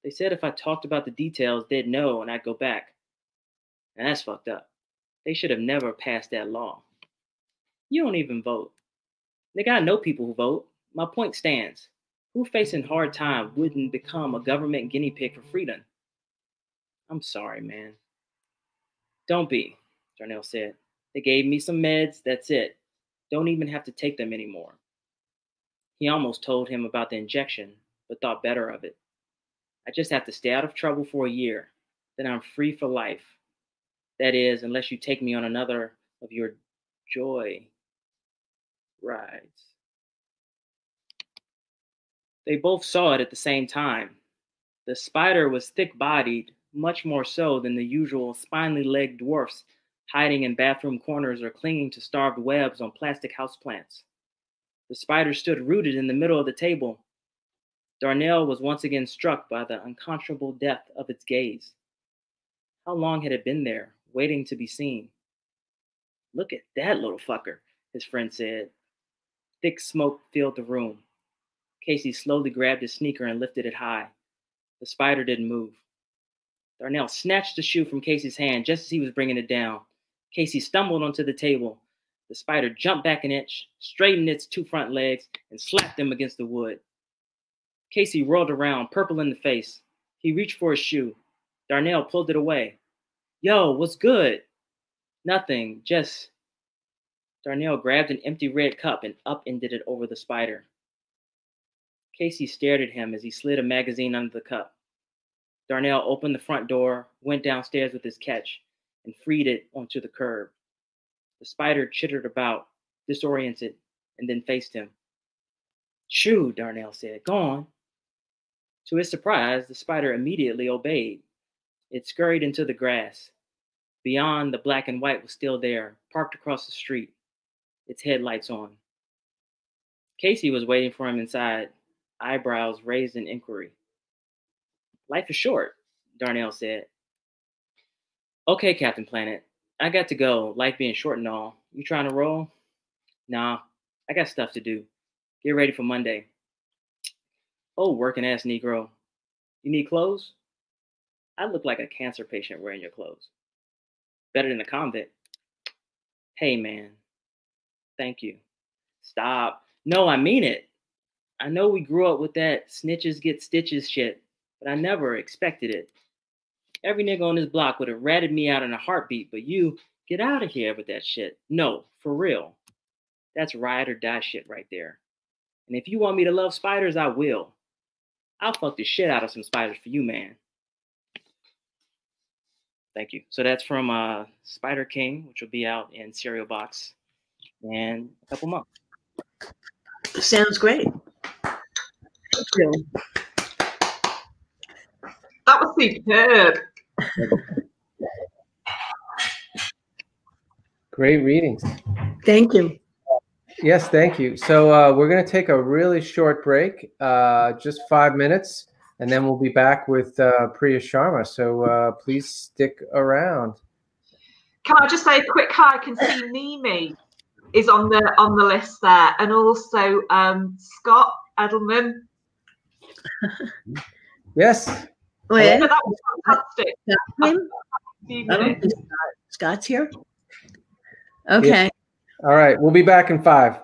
They said if I talked about the details, they'd know and I'd go back. And that's fucked up. They should have never passed that law. You don't even vote. Nigga, I know people who vote. My point stands. Who facing hard time wouldn't become a government guinea pig for freedom? I'm sorry, man. Don't be, Darnell said. They gave me some meds, that's it. Don't even have to take them anymore. He almost told him about the injection, but thought better of it. I just have to stay out of trouble for a year. Then I'm free for life. That is, unless you take me on another of your joy rides. They both saw it at the same time. The spider was thick bodied, much more so than the usual spinely legged dwarfs hiding in bathroom corners or clinging to starved webs on plastic houseplants. The spider stood rooted in the middle of the table. Darnell was once again struck by the unconscionable depth of its gaze. How long had it been there, waiting to be seen? Look at that little fucker, his friend said. Thick smoke filled the room. Casey slowly grabbed his sneaker and lifted it high. The spider didn't move. Darnell snatched the shoe from Casey's hand just as he was bringing it down. Casey stumbled onto the table. The spider jumped back an inch, straightened its two front legs, and slapped them against the wood. Casey whirled around, purple in the face. He reached for his shoe. Darnell pulled it away. Yo, what's good? Nothing, just. Darnell grabbed an empty red cup and upended it over the spider. Casey stared at him as he slid a magazine under the cup. Darnell opened the front door, went downstairs with his catch, and freed it onto the curb. The spider chittered about, disoriented, and then faced him. Shoo, Darnell said. Go on. To his surprise, the spider immediately obeyed. It scurried into the grass. Beyond, the black and white was still there, parked across the street, its headlights on. Casey was waiting for him inside, eyebrows raised in inquiry. Life is short, Darnell said. Okay, Captain Planet. I got to go, life being short and all. You trying to roll? Nah, I got stuff to do. Get ready for Monday. Oh, working ass Negro. You need clothes? I look like a cancer patient wearing your clothes. Better than a convict. Hey, man. Thank you. Stop. No, I mean it. I know we grew up with that snitches get stitches shit, but I never expected it. Every nigga on this block would have ratted me out in a heartbeat, but you get out of here with that shit. No, for real. That's ride or die shit right there. And if you want me to love spiders, I will. I'll fuck the shit out of some spiders for you, man. Thank you. So that's from uh, Spider King, which will be out in Serial Box in a couple months. Sounds great. Thank you. That was superb. Great readings. Thank you. Yes, thank you. So uh, we're going to take a really short break, uh, just five minutes, and then we'll be back with uh, Priya Sharma. So uh, please stick around. Can I just say a quick hi? I can see Nimi is on the on the list there, and also um, Scott Edelman. Yes. Oh, Yeah, yeah? that was fantastic. Him? Few I don't minutes. think Scott- Scott's here. Okay. All right. We'll be back in five.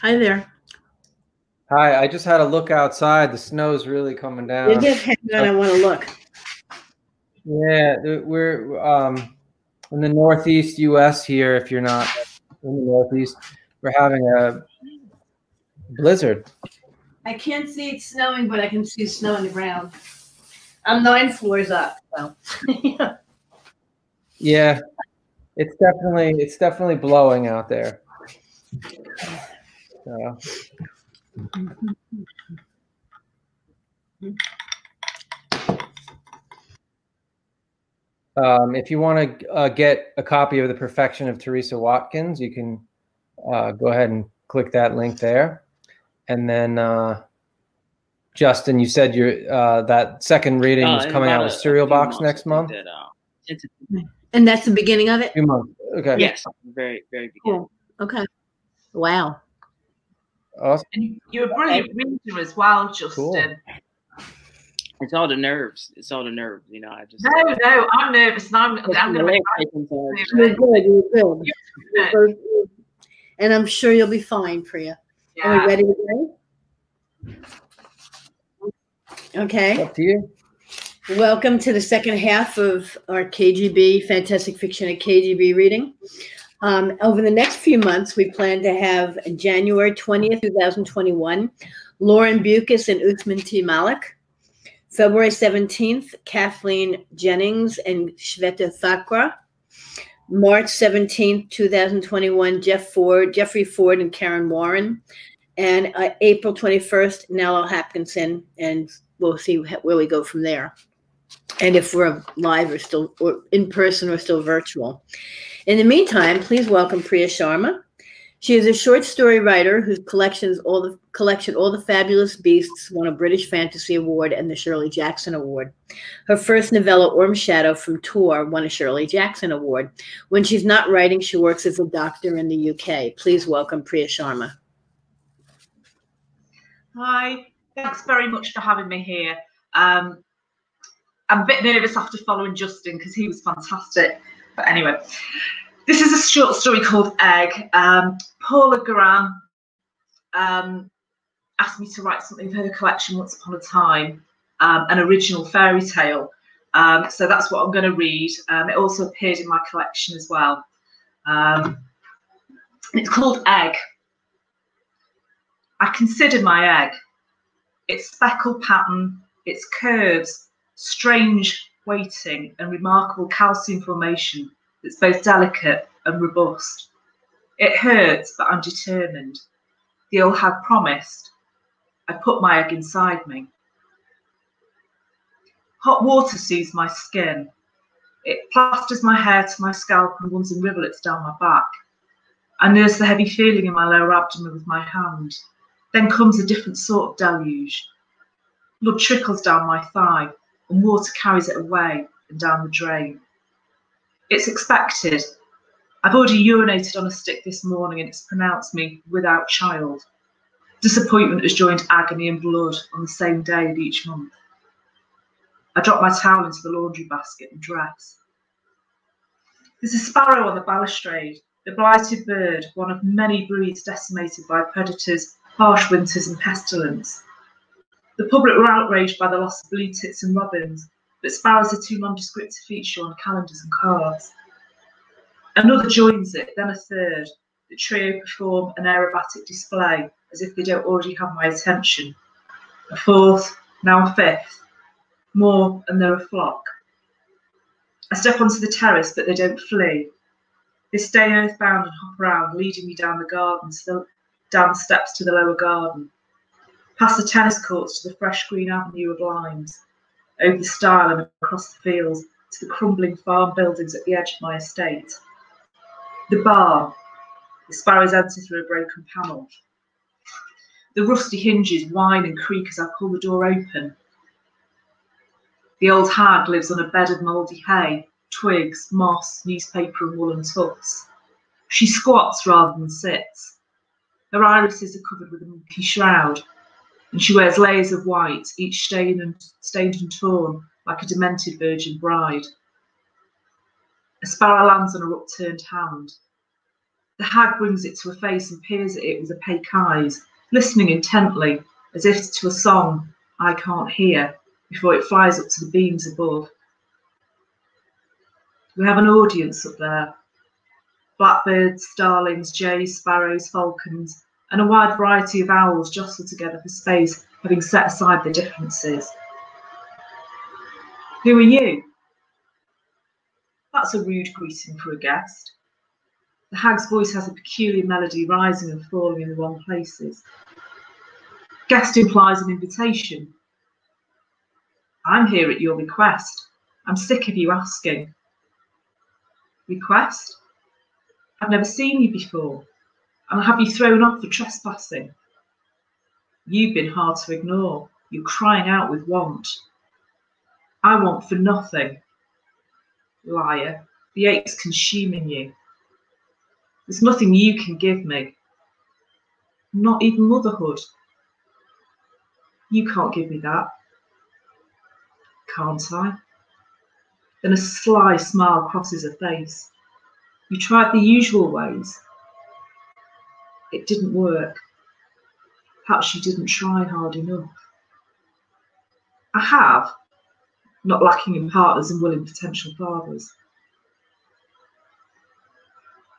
Hi there. Hi. I just had a look outside. The snow's really coming down. You just hang on. I want to look. Yeah, we're um, in the northeast U.S. here. If you're not in the northeast, we're having a blizzard. I can't see it snowing, but I can see snow on the ground. I'm nine floors up, so. Yeah, it's definitely it's definitely blowing out there. So, um, if you want to uh, get a copy of the Perfection of Teresa Watkins, you can uh, go ahead and click that link there, and then uh, Justin, you said your uh, that second reading Uh, is in coming out about with a- a Serial Box next month. That, uh, And that's the beginning of it? Few months. Okay. yes, very, very beginning. Cool. Okay. Wow. Awesome. And you're a brilliant reader as well, Justin. Cool. Um, it's all the nerves. It's all the nerves. You know, I just. No, no, I'm nervous and I'm, I'm going to make legs. You're good. You're good. You're good. And I'm sure you'll be fine, Priya. Are we yeah. ready to go? Okay. Up to you. Welcome to the second half of our KGB Fantastic Fiction at KGB reading. Um, over the next few months, we plan to have January 20th, 2021, Lauren Beukes and Usman T. Malik. February 17th, Kathleen Jennings and Shveta Thakrar. March 17th, 2021, Jeff Ford, Jeffrey Ford and Kaaron Warren. And uh, April 21st, Nalo Hopkinson, and we'll see where we go from there and if we're live or still or in person or still virtual. In the meantime, please welcome Priya Sharma. She is a short story writer whose collections all the collection All the Fabulous Beasts won a British Fantasy Award and the Shirley Jackson Award. Her first novella, Ormeshadow from Tor, won a Shirley Jackson Award. When she's not writing, she works as a doctor in the UK. Please welcome Priya Sharma. Hi, thanks very much for having me here. Um, I'm a bit nervous after following Justin because he was fantastic. But anyway, this is a short story called Egg. Um, Paula Guran um, asked me to write something for her collection once upon a time, um, an original fairy tale. Um, so that's what I'm going to read. Um, it also appeared in my collection as well. Um, it's called Egg. I consider my egg, its speckled pattern, its curves, strange weighting, and remarkable calcium formation that's both delicate and robust. It hurts, but I'm determined. The old hag promised. I put my egg inside me. Hot water soothes my skin. It plasters my hair to my scalp and runs in rivulets down my back. I nurse the heavy feeling in my lower abdomen with my hand. Then comes a different sort of deluge. Blood trickles down my thigh, and water carries it away and down the drain. It's expected. I've already urinated on a stick this morning and it's pronounced me without child. Disappointment has joined agony and blood on the same day of each month. I drop my towel into the laundry basket and dress. There's a sparrow on the balustrade, the blighted bird, one of many breeds decimated by predators, harsh winters, and pestilence. The public were outraged by the loss of blue tits and robins, but sparrows are too nondescript to feature on calendars and cards. Another joins it, then a third. The trio perform an aerobatic display as if they don't already have my attention. A fourth, now a fifth. More, and they're a flock. I step onto the terrace, but they don't flee. They stay earthbound and hop around, leading me down the garden, still down the steps to the lower garden, past the tennis courts to the fresh green avenue of limes, over the stile and across the fields to the crumbling farm buildings at the edge of my estate. The bar, the sparrows enter through a broken panel. The rusty hinges whine and creak as I pull the door open. The old hag lives on a bed of mouldy hay, twigs, moss, newspaper, and woolen tufts. She squats rather than sits. Her irises are covered with a milky shroud, and she wears layers of white, each stained and, stained and torn like a demented virgin bride. A sparrow lands on her upturned hand. The hag brings it to her face and peers at it with opaque eyes, listening intently, as if to a song I can't hear, before it flies up to the beams above. We have an audience up there. Blackbirds, starlings, jays, sparrows, falcons, and a wide variety of owls jostle together for space, having set aside their differences. Who are you? That's a rude greeting for a guest. The hag's voice has a peculiar melody rising and falling in the wrong places. Guest implies an invitation. I'm here at your request. I'm sick of you asking. Request? I've never seen you before, and have you thrown off for trespassing. You've been hard to ignore. You're crying out with want. I want for nothing. Liar, the ache's consuming you. There's nothing you can give me. Not even motherhood. You can't give me that. Can't I? Then a sly smile crosses her face. You tried the usual ways. It didn't work. Perhaps you didn't try hard enough. I have, not lacking in partners and willing potential fathers.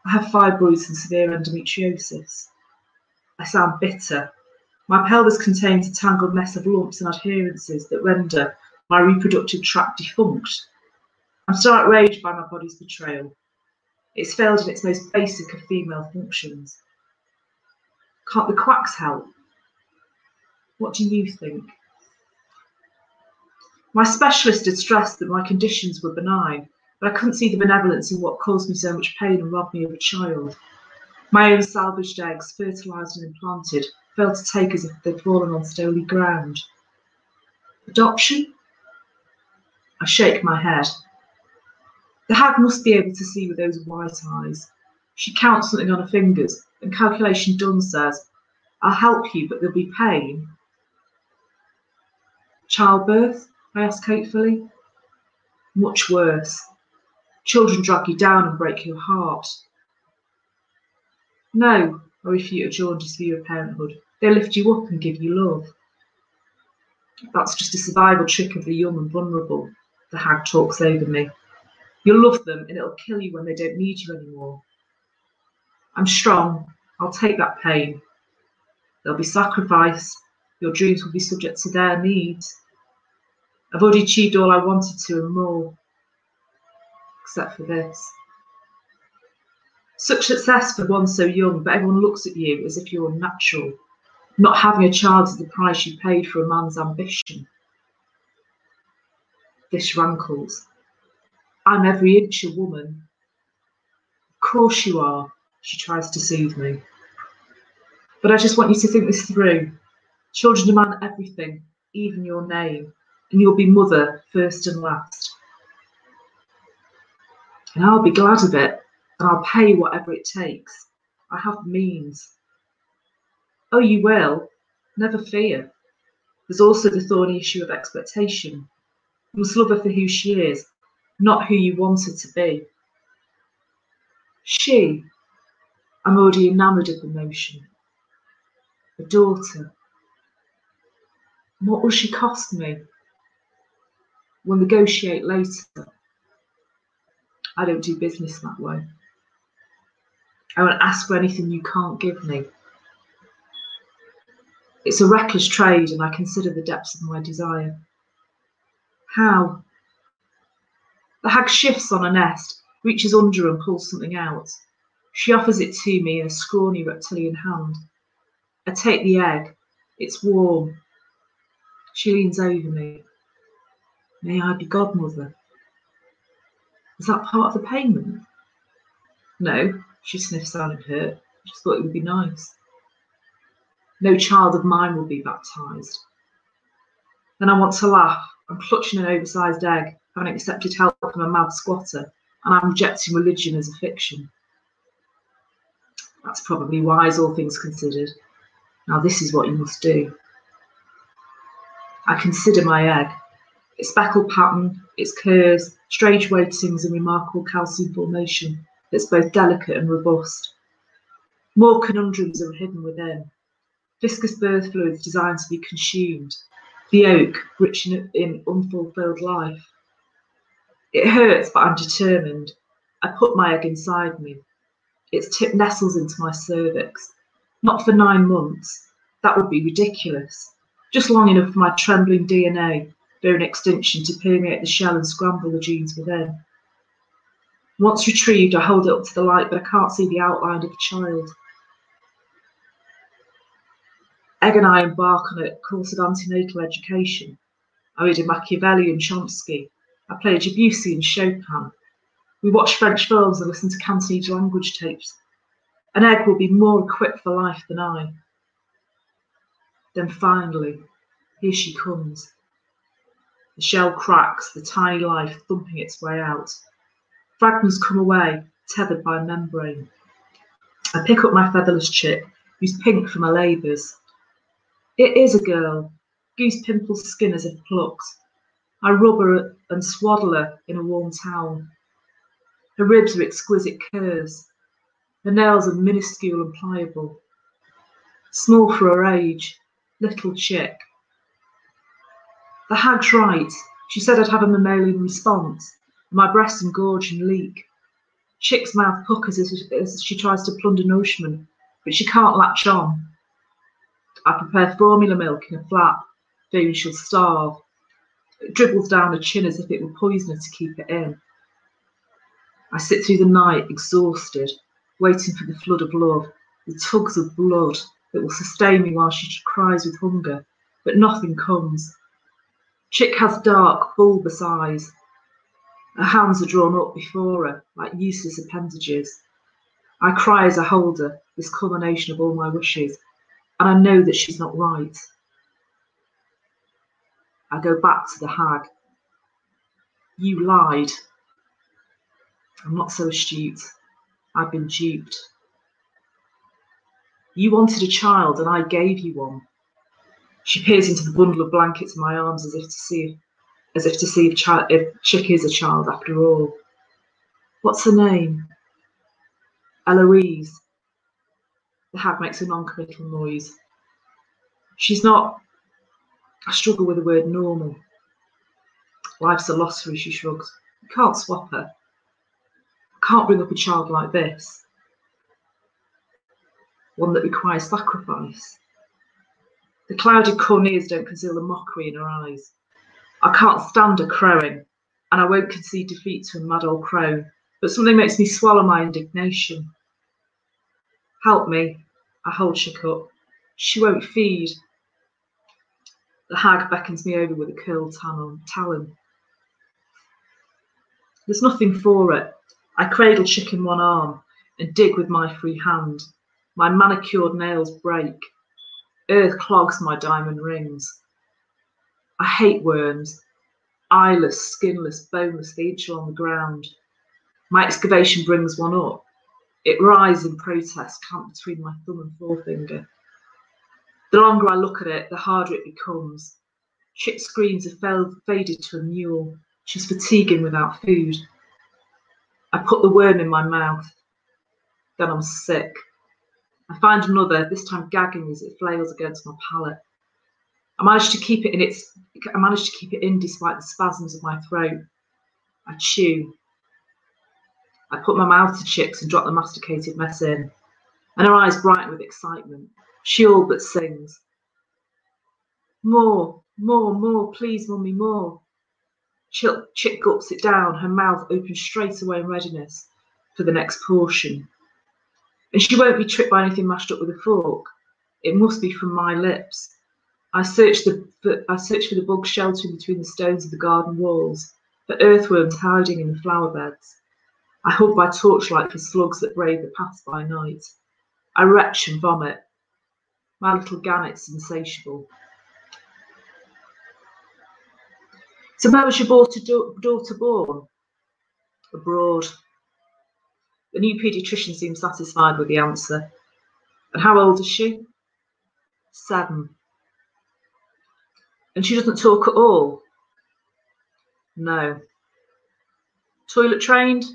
I have fibroids and severe endometriosis. I sound bitter. My pelvis contains a tangled mess of lumps and adherences that render my reproductive tract defunct. I'm still outraged by my body's betrayal. It's failed in its most basic of female functions. Can't the quacks help? What do you think? My specialist had stressed that my conditions were benign, but I couldn't see the benevolence in what caused me so much pain and robbed me of a child. My own salvaged eggs, fertilised and implanted, failed to take as if they'd fallen on stony ground. Adoption? I shake my head. The hag must be able to see with those white eyes. She counts something on her fingers, and calculation done says, I'll help you, but there'll be pain. Childbirth? I ask hatefully. Much worse. Children drag you down and break your heart. No, I refute a jaundiced view of parenthood. They lift you up and give you love. That's just a survival trick of the young and vulnerable. The hag talks over me. You'll love them and it'll kill you when they don't need you anymore. I'm strong. I'll take that pain. There'll be sacrifice. Your dreams will be subject to their needs. I've already achieved all I wanted to and more, except for this. Such success for one so young, but everyone looks at you as if you're unnatural. Not having a child is the price you paid for a man's ambition. This rankles. I'm every inch a woman. Of course you are, she tries to soothe me. But I just want you to think this through. Children demand everything, even your name, and you'll be mother first and last. And I'll be glad of it, and I'll pay whatever it takes. I have means. Oh, you will? Never fear. There's also the thorny issue of expectation. You must love her for who she is, not who you want her to be. She, I'm already enamoured of the notion. A daughter. What will she cost me? We'll negotiate later. I don't do business that way. I won't ask for anything you can't give me. It's a reckless trade, and I consider the depths of my desire. How? The hag shifts on a nest, reaches under and pulls something out. She offers it to me in a scrawny reptilian hand. I take the egg. It's warm. She leans over me. May I be godmother? Is that part of the payment? No, she sniffs silent hurt. Just thought it would be nice. No child of mine will be baptized. Then I want to laugh. I'm clutching an oversized egg, having accepted help from a mad squatter, and I'm rejecting religion as a fiction. That's probably wise, all things considered. Now, this is what you must do. I consider my egg its speckled pattern, its curves, strange weightings, and remarkable calcium formation that's both delicate and robust. More conundrums are hidden within. Viscous birth fluids designed to be consumed. The oak, rich in, in unfulfilled life. It hurts, but I'm determined. I put my egg inside me. Its tip nestles into my cervix. Not for nine months. That would be ridiculous. Just long enough for my trembling DNA an extinction to permeate the shell and scramble the genes within. Once retrieved, I hold it up to the light, but I can't see the outline of a child. Egg and I embark on a course of antenatal education. I read a Machiavelli and Chomsky. I play Debussy and Chopin. We watch French films and listen to Cantonese language tapes. An egg will be more equipped for life than I. Then finally, Here she comes. The shell cracks, the tiny life thumping its way out. Fragments come away, tethered by a membrane. I pick up my featherless chick, who's pink from her labours. It is a girl, goose pimple skin as if plucked. I rub her and swaddle her in a warm towel. Her ribs are exquisite curves. Her nails are minuscule and pliable. Small for her age, little chick. The hag's right. She said I'd have a mammalian response. My breasts engorge and leak. Chick's mouth puckers as, she tries to plunder nourishment, but she can't latch on. I prepare formula milk in a flap, fearing she'll starve. It dribbles down her chin as if it were poisonous to keep it in. I sit through the night, exhausted, waiting for the flood of love, the tugs of blood that will sustain me while she cries with hunger, but nothing comes. Chick has dark, bulbous eyes. Her hands are drawn up before her like useless appendages. I cry as I hold her, this culmination of all my wishes, and I know that she's not right. I go back to the hag. You lied. I'm not so astute. I've been duped. You wanted a child, and I gave you one. She peers into the bundle of blankets in my arms as if to see as if to see if, child, if Chick is a child after all. What's her name? Eloise. The hag makes a non-committal noise. She's not. I struggle with the word normal. Life's a lottery, she shrugs. You can't swap her. Can't bring up a child like this. One that requires sacrifice. The clouded corneas don't conceal the mockery in her eyes. I can't stand her crowing, and I won't concede defeat to a mad old crone, but something makes me swallow my indignation. Help me, I hold Chick up. She won't feed. The hag beckons me over with a curled talon. There's nothing for it. I cradle Chick in one arm and dig with my free hand. My manicured nails break. Earth clogs my diamond rings. I hate worms. Eyeless, skinless, boneless, they each on the ground. My excavation brings one up. It rises in protest, clamped between my thumb and forefinger. The longer I look at it, the harder it becomes. Chick screams have faded to a mewl. She's fatiguing without food. I put the worm in my mouth. Then I'm sick. I find another, this time gagging as it flails against my palate. I manage to keep it in its I manage to keep it in despite the spasms of my throat. I chew. I put my mouth to Chick's and drop the masticated mess in, and her eyes brighten with excitement. She all but sings. More, more, more, please, mummy, more. Chick, gulps it down, her mouth open straight away in readiness for the next portion. And she won't be tricked by anything mashed up with a fork. It must be from my lips. I search the I search for the bugs sheltering between the stones of the garden walls, for earthworms hiding in the flower beds. I hug by torchlight for slugs that brave the paths by night. I retch and vomit. My little gannet's insatiable. Was your daughter born? Abroad. The new paediatrician seemed satisfied with the answer. And how old is she? Seven. And she doesn't talk at all? No. Toilet trained?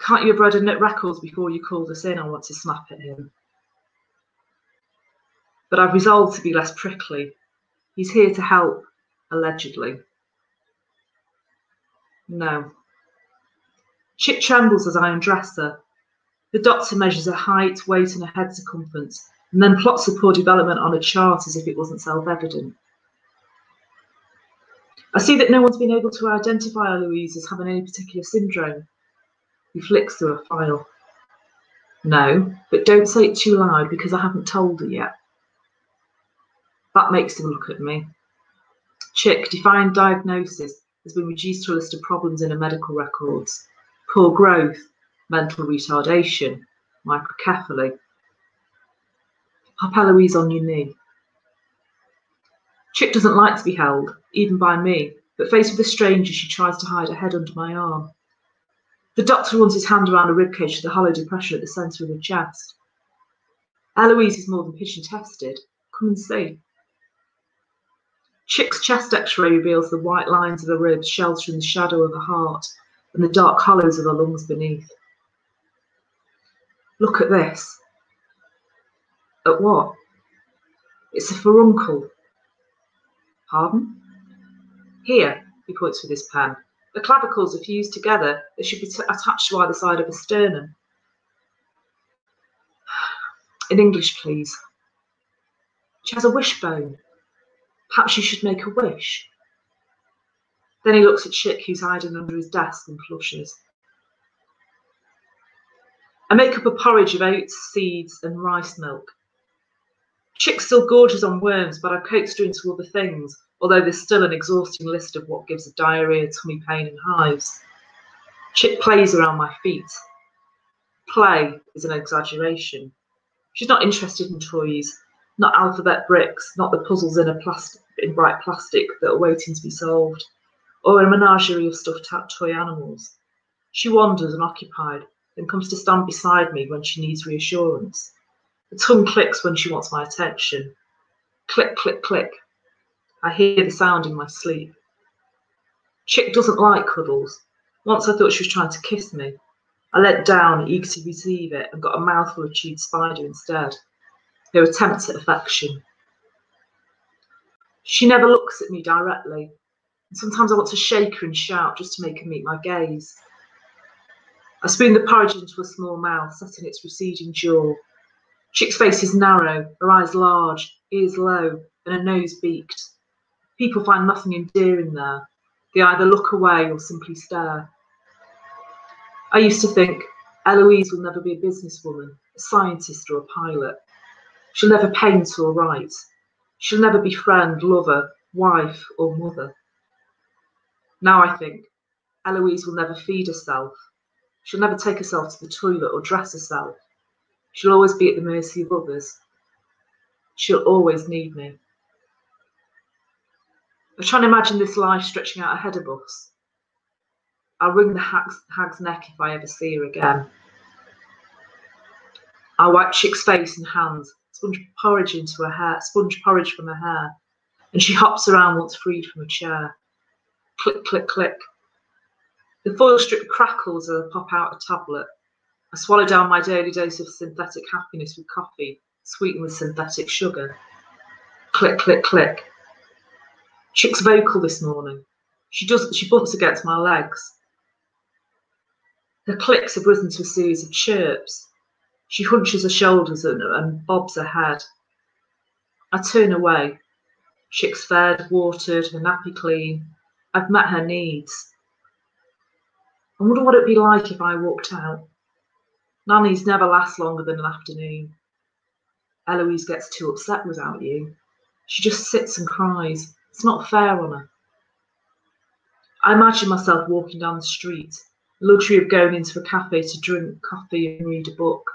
Can't you have read and knit records before you called us in? I want to snap at him. But I've resolved to be less prickly. He's here to help, allegedly. No. Chick trembles as I undress her. The doctor measures her height, weight, and her head circumference, and then plots the poor development on a chart as if it wasn't self evident. I see that no one's been able to identify Eloise as having any particular syndrome. He flicks through a file. No, but don't say it too loud because I haven't told her yet. That makes him look at me. Chick, defined diagnosis has been reduced to a list of problems in her medical records poor growth, mental retardation, microcephaly. Pop Eloise on your knee. Chick doesn't like to be held, even by me, but faced with a stranger, she tries to hide her head under my arm. The doctor runs his hand around her ribcage to the hollow depression at the centre of her chest. Eloise is more than pigeon chested. Come and see. Chick's chest x ray reveals the white lines of the ribs sheltering the shadow of the heart and the dark hollows of the lungs beneath. Look at this. At what? It's a furcula. Pardon? Here, he points with his pen. The clavicles are fused together. They should be attached to either side of a sternum. In English, please. She has a wishbone. Perhaps you should make a wish. Then he looks at Chick, who's hiding under his desk, and flushes. I make up a porridge of oats, seeds, and rice milk. Chick still gorges on worms, but I've coaxed her into other things, although there's still an exhausting list of what gives a diarrhea, tummy pain, and hives. Chick plays around my feet. Play is an exaggeration. She's not interested in toys, not alphabet bricks, not the puzzles in a plastic in bright plastic that are waiting to be solved, or a menagerie of stuffed toy animals. She wanders unoccupied, then comes to stand beside me when she needs reassurance. The tongue clicks when she wants my attention. Click, click, click. I hear the sound in my sleep. Chick doesn't like cuddles. Once I thought she was trying to kiss me. I leant down, eager to receive it, and got a mouthful of chewed spider instead. Her attempt at affection. She never looks at me directly. And sometimes I want to shake her and shout just to make her meet my gaze. I spoon the porridge into a small mouth, setting its receding jaw. Chick's face is narrow, her eyes large, ears low, and her nose beaked. People find nothing endearing there. They either look away or simply stare. I used to think Eloise will never be a businesswoman, a scientist, or a pilot. She'll never paint or write. She'll never be friend, lover, wife, or mother. Now I think Eloise will never feed herself. She'll never take herself to the toilet or dress herself. She'll always be at the mercy of others. She'll always need me. I'm trying to imagine this life stretching out ahead of us. I'll wring the hag's, hag's neck if I ever see her again. I'll wipe Chick's face and hands, sponge porridge into her hair, sponge porridge from her hair, and she hops around once freed from a chair. Click, click, click. The foil strip crackles as I pop out a tablet. I swallow down my daily dose of synthetic happiness with coffee, sweetened with synthetic sugar. Click, click, click. Chick's vocal this morning. She does. She bumps against my legs. Her clicks have risen to a series of chirps. She hunches her shoulders and, and bobs her head. I turn away. Chick's fed, watered, her nappy clean. I've met her needs. I wonder what it'd be like if I walked out. Nannies never last longer than an afternoon. Eloise gets too upset without you. She just sits and cries. It's not fair on her. I imagine myself walking down the street, luxury of going into a cafe to drink coffee and read a book.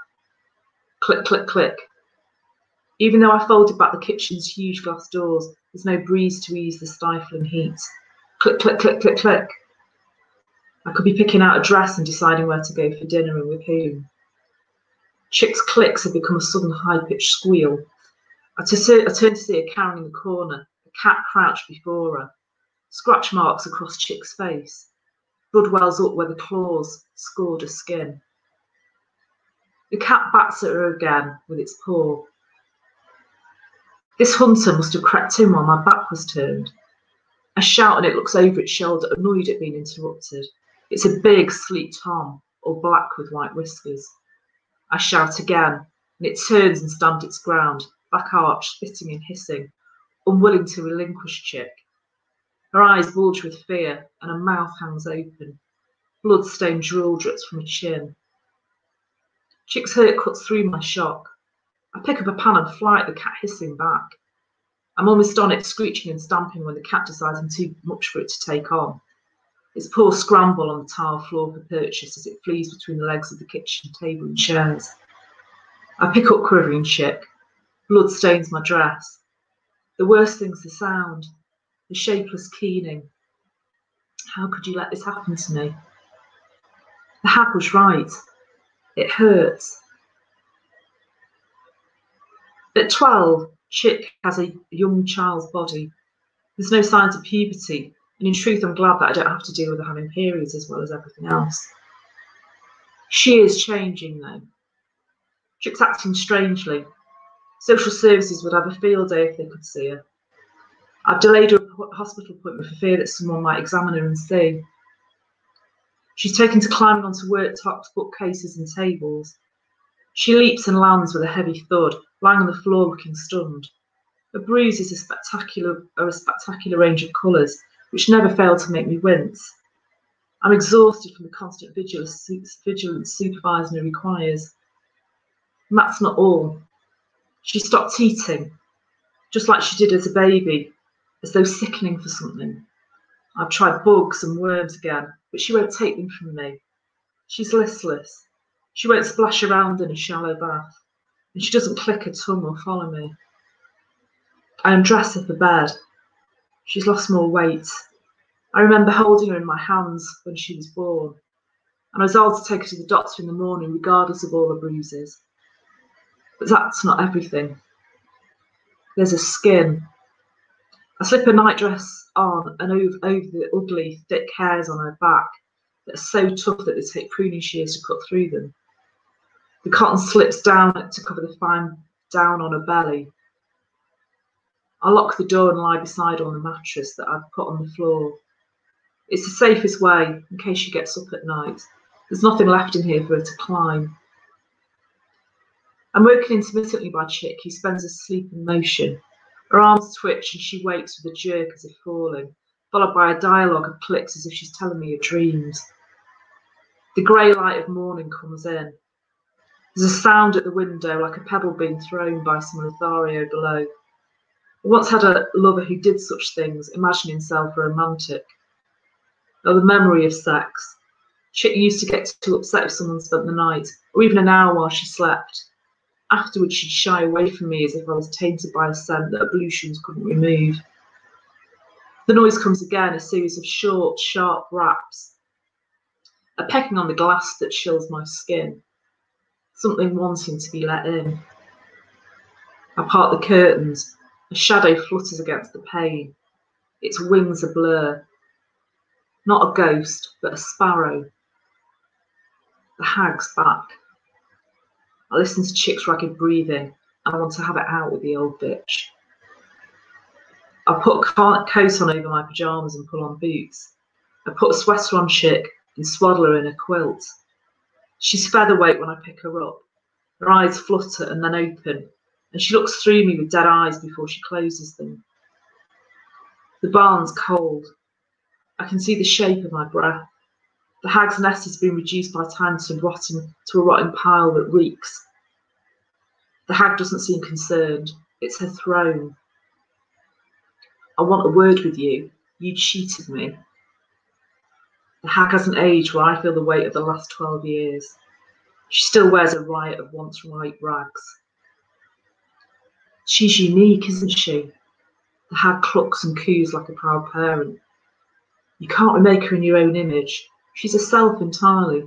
Click, click, click. Even though I folded back the kitchen's huge glass doors, there's no breeze to ease the stifling heat. Click, click, click, click, click. I could be picking out a dress and deciding where to go for dinner and with whom. Chick's clicks had become a sudden high pitched squeal. I, I turned to see her cowering in the corner, a cat crouched before her. Scratch marks across Chick's face. Blood wells up where the claws scored her skin. The cat bats at her again with its paw. This hunter must have crept in while my back was turned. I shout and it looks over its shoulder, annoyed at being interrupted. It's a big, sleek Tom, all black with white whiskers. I shout again, and it turns and stands its ground, back arched, spitting and hissing, unwilling to relinquish Chick. Her eyes bulge with fear, and her mouth hangs open. Blood-stained drool drips from her chin. Chick's hurt cuts through my shock. I pick up a pan and fly at the cat hissing back. I'm almost on it, screeching and stamping when the cat decides I'm too much for it to take on. Its paws scramble on the tile floor for purchase as it flees between the legs of the kitchen table and chairs. I pick up quivering Chick. Blood stains my dress. The worst thing's the sound, the shapeless keening. How could you let this happen to me? The hag was right. It hurts. At 12, Chick has a young child's body. There's no signs of puberty, and in truth, I'm glad that I don't have to deal with her having periods as well as everything else. She is changing, though. Chick's acting strangely. Social services would have a field day if they could see her. I've delayed her hospital appointment for fear that someone might examine her and see. She's taken to climbing onto worktops, bookcases, and tables. She leaps and lands with a heavy thud, lying on the floor looking stunned. Her bruise is a spectacular, a spectacular range of colours, which never fail to make me wince. I'm exhausted from the constant vigilance, vigilance supervising requires. And that's not all. She stopped eating, just like she did as a baby, as though sickening for something. I've tried bugs and worms again, but she won't take them from me. She's listless. She won't splash around in a shallow bath, and she doesn't click her tongue or follow me. I undress her for bed. She's lost more weight. I remember holding her in my hands when she was born, and I was able to take her to the doctor in the morning, regardless of all the bruises. But that's not everything. There's a skin. I slip a nightdress on and over, over the ugly, thick hairs on her back that are so tough that they take pruning shears to cut through them. The cotton slips down to cover the fine down on her belly. I lock the door and lie beside on the mattress that I've put on the floor. It's the safest way in case she gets up at night. There's nothing left in here for her to climb. I'm woken intermittently by Chick, who spends his sleep in motion, her arms twitch and she wakes with a jerk as if falling, followed by a dialogue of clicks as if she's telling me her dreams. The grey light of morning comes in. There's a sound at the window like a pebble being thrown by some Lothario below. I once had a lover who did such things, imagining himself romantic. Or the memory of sex. Chick used to get too upset if someone spent the night, or even an hour while she slept. Afterwards, she'd shy away from me as if I was tainted by a scent that ablutions couldn't remove. The noise comes again, a series of short, sharp raps, a pecking on the glass that chills my skin, something wanting to be let in. I part the curtains, a shadow flutters against the pane, its wings a blur. Not a ghost, but a sparrow. The hag's back. I listen to Chick's ragged breathing I want to have it out with the old bitch. I put a coat on over my pyjamas and pull on boots. I put a sweater on Chick and swaddle her in a quilt. She's featherweight when I pick her up. Her eyes flutter and then open, and she looks through me with dead eyes before she closes them. The barn's cold. I can see the shape of my breath. The hag's nest has been reduced by time to, rotten, to a rotten pile that reeks. The hag doesn't seem concerned. It's her throne. I want a word with you. You cheated me. The hag hasn't aged where I feel the weight of the last 12 years. She still wears a riot of once white rags. She's unique, isn't she? The hag clucks and coos like a proud parent. You can't remake her in your own image. She's a self entirely,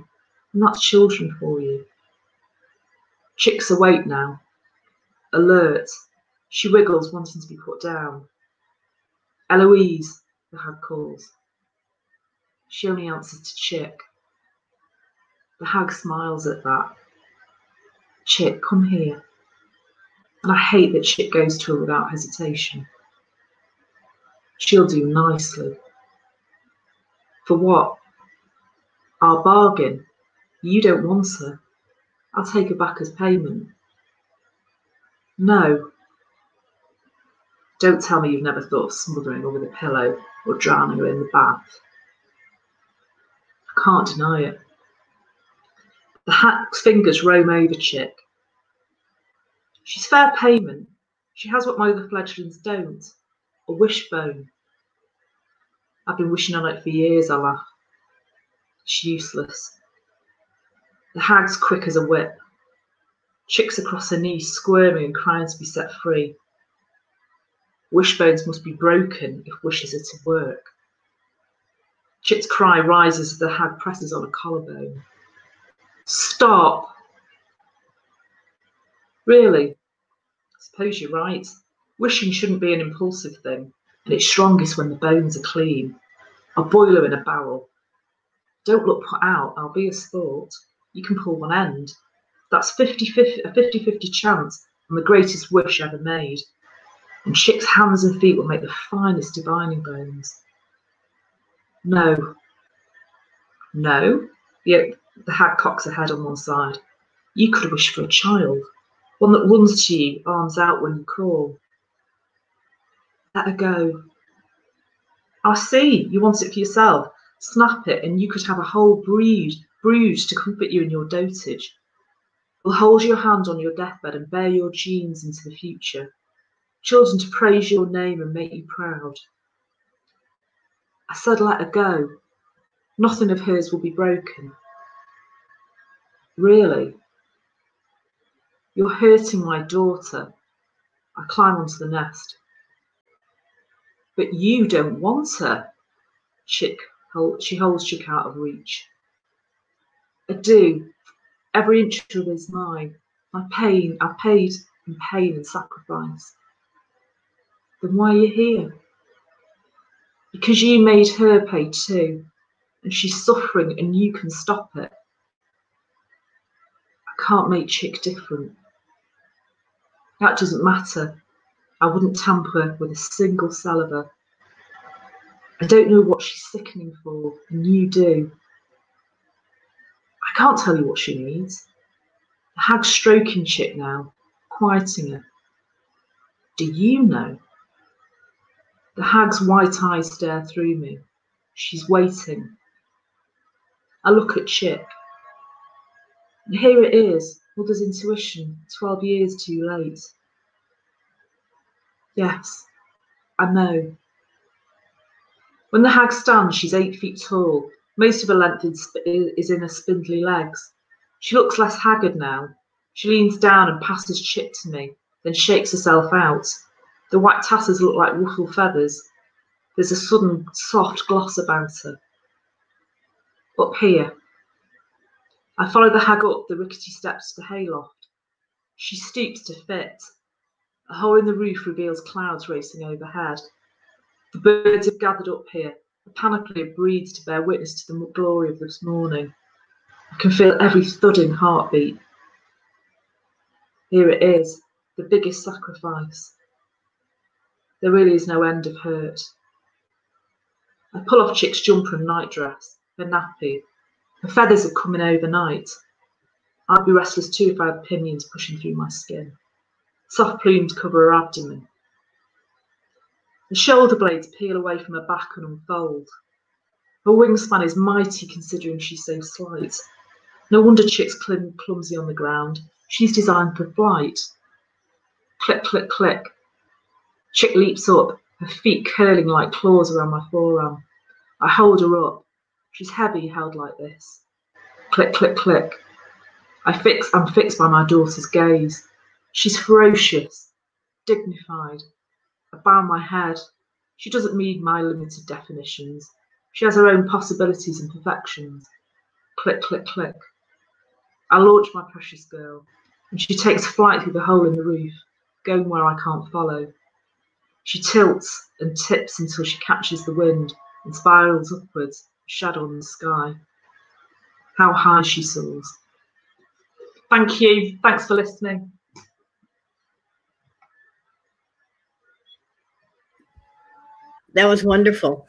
and that's children for you. Chick's awake now, alert. She wiggles, wanting to be put down. Eloise, the hag calls. She only answers to Chick. The hag smiles at that. Chick, come here. And I hate that Chick goes to her without hesitation. She'll do nicely. For what? Our bargain. You don't want her. I'll take her back as payment. No. Don't tell me you've never thought of smothering her with a pillow or drowning her in the bath. I can't deny it. The hack's fingers roam over Chick. She's fair payment. She has what my other fledglings don't a wishbone. I've been wishing on it for years, I laugh. It's useless. The hag's quick as a whip. Chick's across her knees, squirming and crying to be set free. Wishbones must be broken if wishes are to work. Chick's cry rises as the hag presses on a collarbone. Stop! Really? I suppose you're right. Wishing shouldn't be an impulsive thing, and it's strongest when the bones are clean. A boiler in a barrel. Don't look put out, I'll be a sport. You can pull one end. That's 50, 50, a 50 50 chance on the greatest wish ever made. And Chick's hands and feet will make the finest divining bones. No. No. Yet the hag cocks her head on one side. You could wish for a child, one that runs to you, arms out when you call. Let her go. I see, you want it for yourself. Snap it, and you could have a whole brood, brood to comfort you in your dotage. Will hold your hand on your deathbed and bear your genes into the future. Children to praise your name and make you proud. I said, let her go. Nothing of hers will be broken. Really? You're hurting my daughter. I climb onto the nest. But you don't want her. Chick, she holds Chick out of reach. I do. Every inch of it is mine. My pain, I paid in pain and sacrifice. Then why are you here? Because you made her pay too, and she's suffering and you can stop it. I can't make Chick different. That doesn't matter. I wouldn't tamper with a single cell of her. I don't know what she's sickening for, and you do. I can't tell you what she needs. The hag's stroking Chick now, quieting her. Do you know? The hag's white eyes stare through me. She's waiting. I look at Chick. And here it is, mother's intuition, 12 years too late. Yes, I know. When the hag stands, she's eight feet tall. Most of her length is in her spindly legs. She looks less haggard now. She leans down and passes Chick to me, then shakes herself out. The white tassels look like ruffle feathers. There's a sudden soft gloss about her. Up here. I follow the hag up the rickety steps to the hayloft. She stoops to fit. A hole in the roof reveals clouds racing overhead. The birds have gathered up here, a panoply of breeds to bear witness to the glory of this morning. I can feel every thudding heartbeat. Here it is, the biggest sacrifice. There really is no end of hurt. I pull off Chick's jumper and nightdress, her nappy. Her feathers are coming overnight. I'd be restless too if I had pinions pushing through my skin. Soft plumes cover her abdomen. The shoulder blades peel away from her back and unfold. Her wingspan is mighty considering she's so slight. No wonder Chick's climb clumsy on the ground. She's designed for flight. Click, click, click. Chick leaps up, her feet curling like claws around my forearm. I hold her up. She's heavy held like this. Click, click, click. I fix, I'm fixed by my daughter's gaze. She's ferocious, dignified. Bow my head. She doesn't need my limited definitions. She has her own possibilities and perfections. Click, click, click. I launch my precious girl, and she takes flight through the hole in the roof, going where I can't follow. She tilts and tips until she catches the wind and spirals upwards, shadow in the sky. How high she soars. Thank you. Thanks for listening. That was wonderful.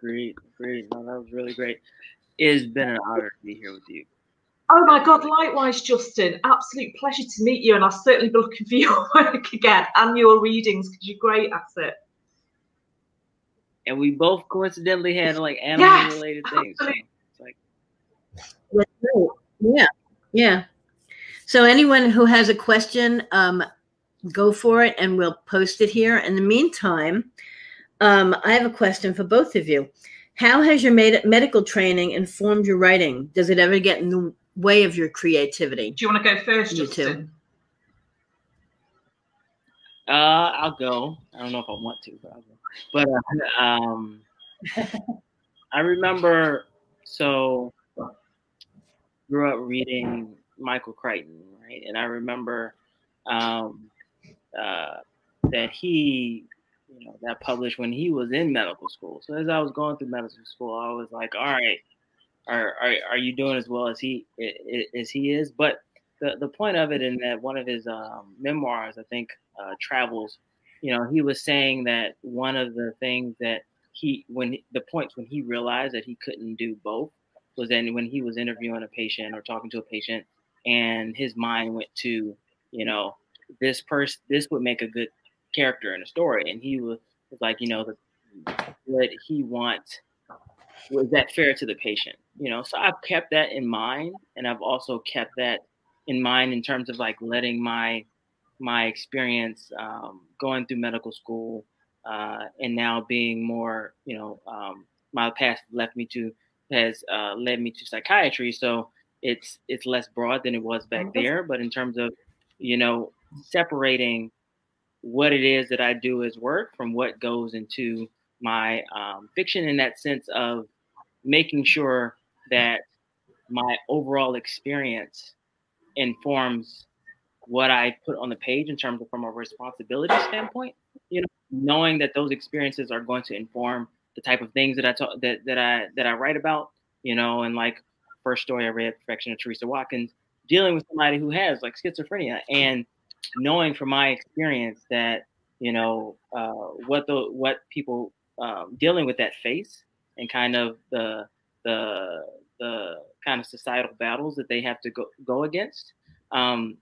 Great, great. No, that was really great. It's been an honor to be here with you. Oh my God, likewise, Justin. Absolute pleasure to meet you. And I'll certainly be looking for your work again and your readings because you're great at it. And we both coincidentally had like animal yes, related things. So like, yeah, yeah. So anyone who has a question, um, go for it and we'll post it here. In the meantime, um, I have a question for both of you. How has your med- medical training informed your writing? Does it ever get in the way of your creativity? Do you want to go first, you Justin? Uh, I'll go. I don't know if I want to, but I'll go. But uh, um, I remember. So, grew up reading Michael Crichton, right? And I remember um, uh, that he, you know, that published when he was in medical school. So as I was going through medical school, I was like, all right, are are, are you doing as well as he as he is? But the, the point of it in that one of his um, memoirs, I think, uh, travels, you know, he was saying that one of the things that he, when the points when he realized that he couldn't do both was then when he was interviewing a patient or talking to a patient and his mind went to, you know, this person, this would make a good character in a story. And he was, like, you know, the, would he wants was that fair to the patient? You know, so I've kept that in mind. And I've also kept that in mind in terms of like letting my my experience um, going through medical school uh, and now being more, you know, um, my past left me to has uh, led me to psychiatry. So it's it's less broad than it was back mm-hmm. there. But in terms of, you know, separating what it is that I do as work from what goes into my um, fiction in that sense of making sure that my overall experience informs what I put on the page in terms of from a responsibility standpoint. You know, knowing that those experiences are going to inform the type of things that I talk that that I that I write about. You know, and like first story I read, Perfection of Teresa Watkins, dealing with somebody who has like schizophrenia, and knowing from my experience that you know uh, what the what people um, dealing with that face and kind of the the the kind of societal battles that they have to go go against, um,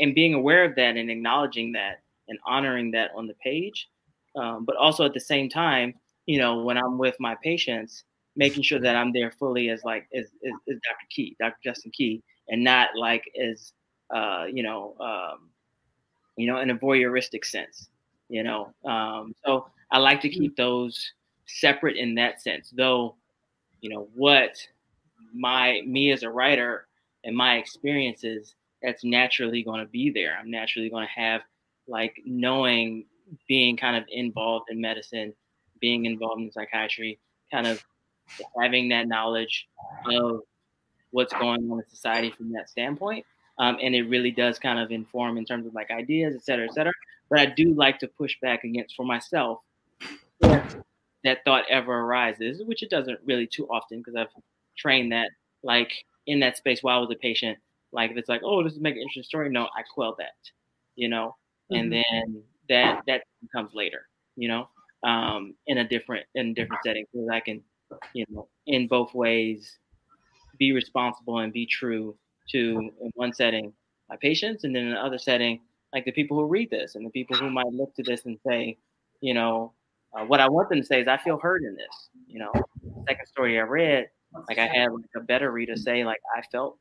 and being aware of that and acknowledging that and honoring that on the page, um, but also at the same time, you know, when I'm with my patients, making sure that I'm there fully as like as, as, as Dr. Key, Dr. Justin Key, and not like as uh, you know, um, you know, in a voyeuristic sense, you know. Um, so I like to keep those separate in that sense, though, you know, what my me as a writer and my experiences that's naturally going to be there. I'm naturally going to have like knowing being kind of involved in medicine, being involved in psychiatry, kind of having that knowledge of what's going on in society from that standpoint. Um, and it really does kind of inform in terms of like ideas, et cetera, et cetera. But I do like to push back against for myself if that thought ever arises, which it doesn't really too often because I've trained that like in that space while I was a patient. Like if it's like, oh, this is make an interesting story, no, I quell that, you know, mm-hmm. and then that that comes later, you know, um, in a different in a different setting because I can, you know, in both ways, be responsible and be true to in one setting my patients, and then in another setting like the people who read this and the people who might look to this and say, you know, uh, what I want them to say is I feel heard in this. You know, second story I read, like I had like a beta reader say like I felt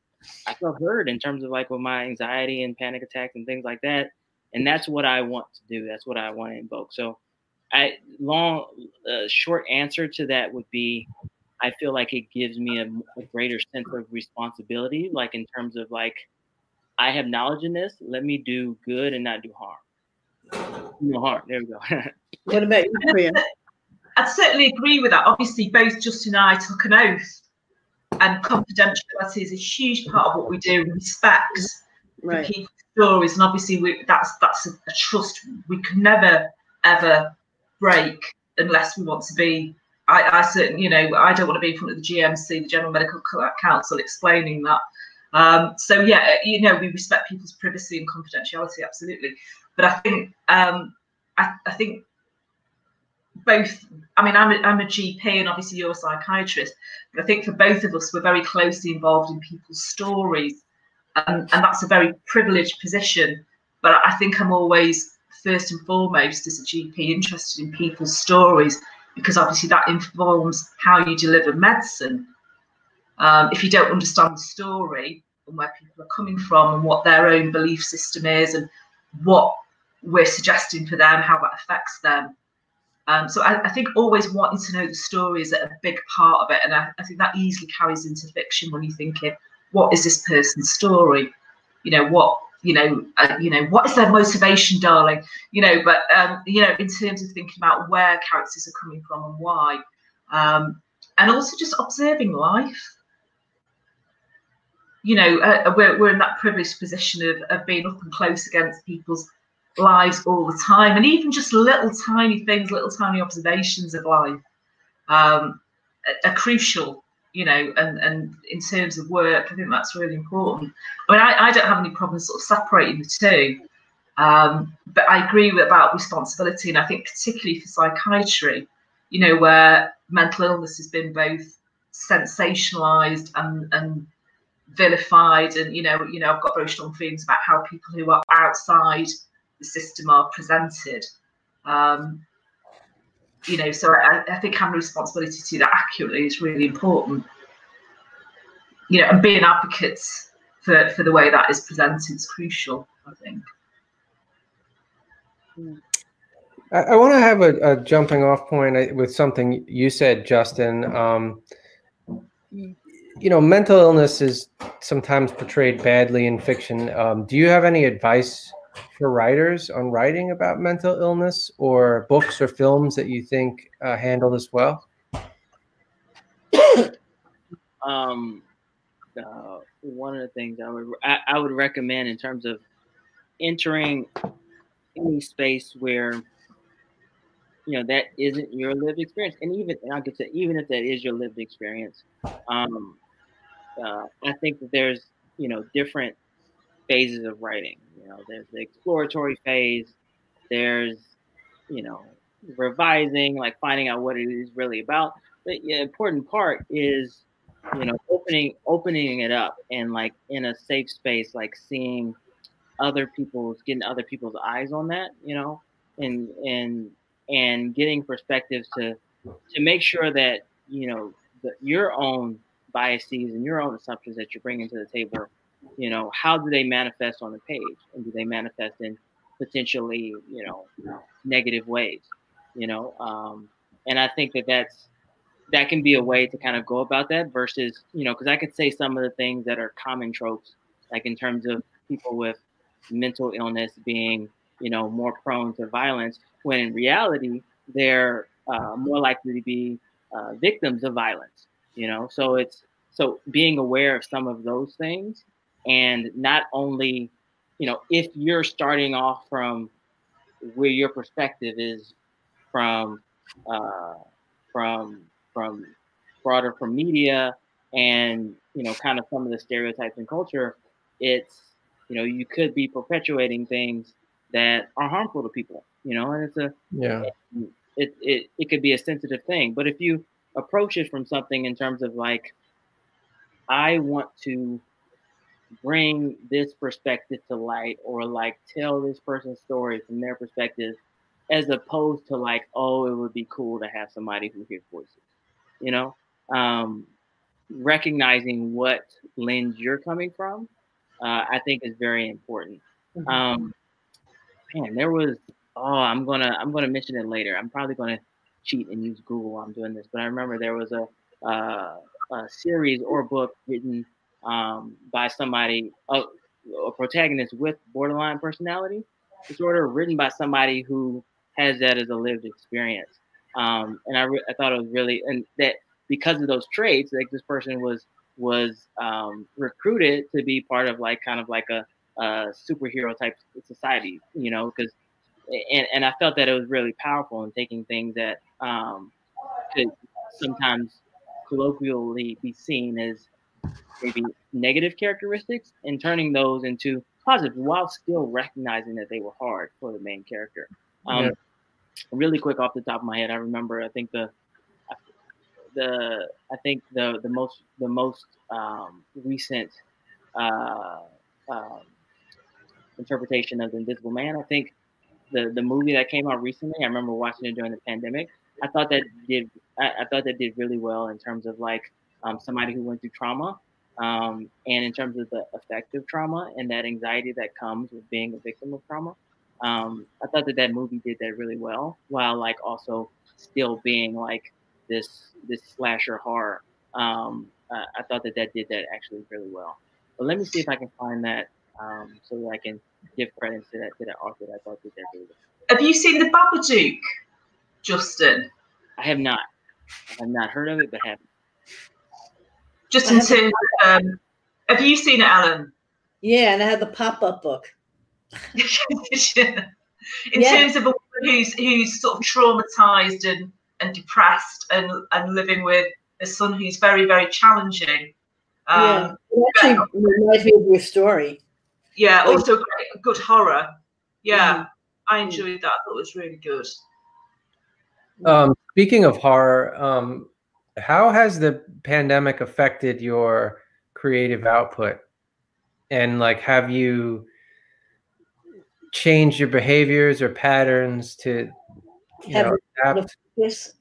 I felt heard in terms of like with my anxiety and panic attacks and things like that. And that's what I want to do. That's what I want to invoke. So I long uh, short answer to that would be I feel like it gives me a, a, greater sense of responsibility, like in terms of like I have knowledge in this. Let me do good and not do harm. No harm. There we go. what about you, Priya? I'd certainly agree with that. Obviously, both Justin and I took an oath, and confidentiality is a huge part of what we do. Respect right. people's stories, and obviously, we, that's that's a, a trust we can never ever break unless we want to be I, I certainly, you know, I don't want to be in front of the GMC, the General Medical Council, explaining that. Um, so yeah, you know, we respect people's privacy and confidentiality, absolutely. But I think, um, I, I think both. I mean, I'm a, I'm a GP, and obviously you're a psychiatrist. But I think for both of us, we're very closely involved in people's stories, and, and that's a very privileged position. But I think I'm always first and foremost as a GP interested in people's stories because obviously that informs how you deliver medicine. Um, if you don't understand the story and where people are coming from and what their own belief system is and what we're suggesting for them, how that affects them. Um, so I, I, think always wanting to know the story is a big part of it. And I, I think that easily carries into fiction when you're thinking, what is this person's story? You know, what you know, uh, you know, what is their motivation, darling? You know, but um, you know, in terms of thinking about where characters are coming from and why, um, and also just observing life. You know, uh, we're, we're in that privileged position of, of being up and close against people's lives all the time, and even just little tiny things, little tiny observations of life um, are, are crucial you know, and, and in terms of work, I think that's really important. I mean, I, I don't have any problems sort of separating the two, um, but I agree with, about responsibility, and I think particularly for psychiatry, you know, where mental illness has been both sensationalized and, and vilified, and you know, you know, I've got very strong feelings about how people who are outside the system are presented. Um, you know, so I, I think having responsibility to do that accurately is really important. You know, and being advocates for, for the way that is presented is crucial, I think. I, I want to have a, a, jumping off point with something you said, Justin. Um, you know, mental illness is sometimes portrayed badly in fiction. Um, do you have any advice for writers on writing about mental illness or books or films that you think uh, handle this well? um, uh, one of the things I would I, I, would recommend in terms of entering any space where you know that isn't your lived experience, and even and I could say even if that is your lived experience, um, uh, I think that there's you know different phases of writing. You know, there's the exploratory phase, there's, you know, revising, like finding out what it is really about. But The important part is, you know, opening opening it up and like in a safe space, like seeing other people's getting other people's eyes on that, you know, and and and getting perspectives to to make sure that you know the, your own biases and your own assumptions that you're bringing to the table you know how do they manifest on the page? And do they manifest in potentially you know negative ways you know? Um, and i think that that's that can be a way to kind of go about that versus you know because i could say some of the things that are common tropes like in terms of people with mental illness being you know more prone to violence when in reality they're uh, more likely to be uh, victims of violence you know? So it's so being aware of some of those things and not only you know if you're starting off from where your perspective is from uh, from from broader from media and you know kind of some of the stereotypes in culture it's you know you could be perpetuating things that are harmful to people you know and it's a yeah. it, it it could be a sensitive thing. But if you approach it from something in terms of like i want to bring this perspective to light or like tell this person's story from their perspective as opposed to like oh it would be cool to have somebody who hears voices you know? Um, recognizing what lens you're coming from uh, i think is very important. Mm-hmm. um, man there was oh i'm gonna i'm gonna mention it later. I'm probably gonna cheat and use google while i'm doing this but i remember there was a, uh, a series or book written um, by somebody, a, a protagonist with borderline personality disorder, written by somebody who has that as a lived experience. Um, and I, re- I thought it was really, and that because of those traits, like this person was was um, recruited to be part of like kind of like a, a superhero type society, you know, because and, and I felt that it was really powerful in taking things that um, could sometimes colloquially be seen as maybe negative characteristics and turning those into positive while still recognizing that they were hard for the main character. Um, yeah. Really quick off the top of my head, I remember I think the the I think the the most the most um, recent uh, um, interpretation of the Invisible Man. I think the the movie that came out recently. I remember watching it during the pandemic. I thought that did I, I thought that did really well in terms of like um, somebody who went through trauma um, and in terms of the effect of trauma and that anxiety that comes with being a victim of trauma. Um, I thought that that movie did that really well, while like also still being like this this slasher horror. Um, uh, I thought that that did that actually really well. But let me see if I can find that Um, so that I can give credit to that to that author that I thought did that really Have you seen the Babadook, Justin? I have not. I have not heard of it, but have. Just in terms, of, um, have you seen it, Ellen? Yeah, and I had the pop-up book. in Yeah. terms of a woman who's who's sort of traumatized and and depressed and and living with a son who's very very challenging. yeah, Um, it actually reminds me of your story. yeah, also great, good horror. Yeah, Mhm. I enjoyed that. I thought it was really good. Um, speaking of horror, um, how has the pandemic affected your creative output? And like, have you changed your behaviors or patterns to you Have know, adapt? Yes.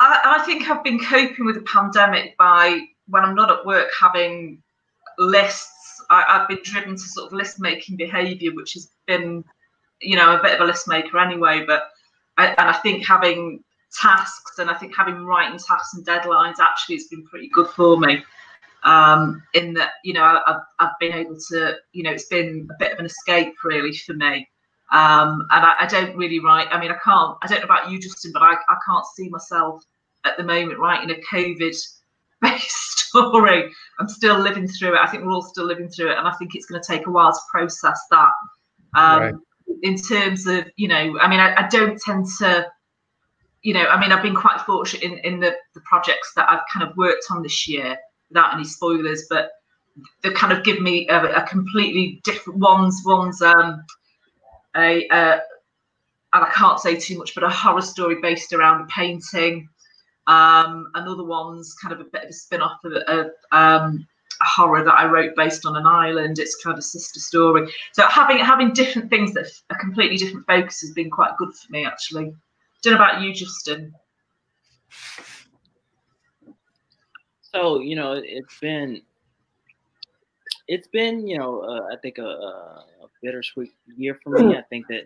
I, I think I've been coping with the pandemic by when I'm not at work having lists. I, I've been driven to sort of list making behaviour, which has been, you know, a bit of a list maker anyway. But I, and I think having tasks and I think having writing tasks and deadlines actually has been pretty good for me. Um, in that, you know, I've, I've been able to, you know, it's been a bit of an escape really for me. Um, and I, I don't really write. I mean, I can't. I don't know about you, Justin, but I, I can't see myself at the moment writing a COVID-based story. I'm still living through it. I think we're all still living through it, and I think it's going to take a while to process that. Um, Right. In terms of, you know, I mean, I, I don't tend to, you know, I mean, I've been quite fortunate in in the the projects that I've kind of worked on this year, without any spoilers, but they kind of give me a, a completely different ones. One's um, a, uh, and I can't say too much, but a horror story based around a painting. Um, another one's kind of a bit of a spin off of a, um, a horror that I wrote based on an island. It's kind of a sister story. So having having different things that are completely different focus has been quite good for me, actually. Don't know about you, Justin. So you know, it's been it's been you know uh, I think a, a, bittersweet year for me. I think that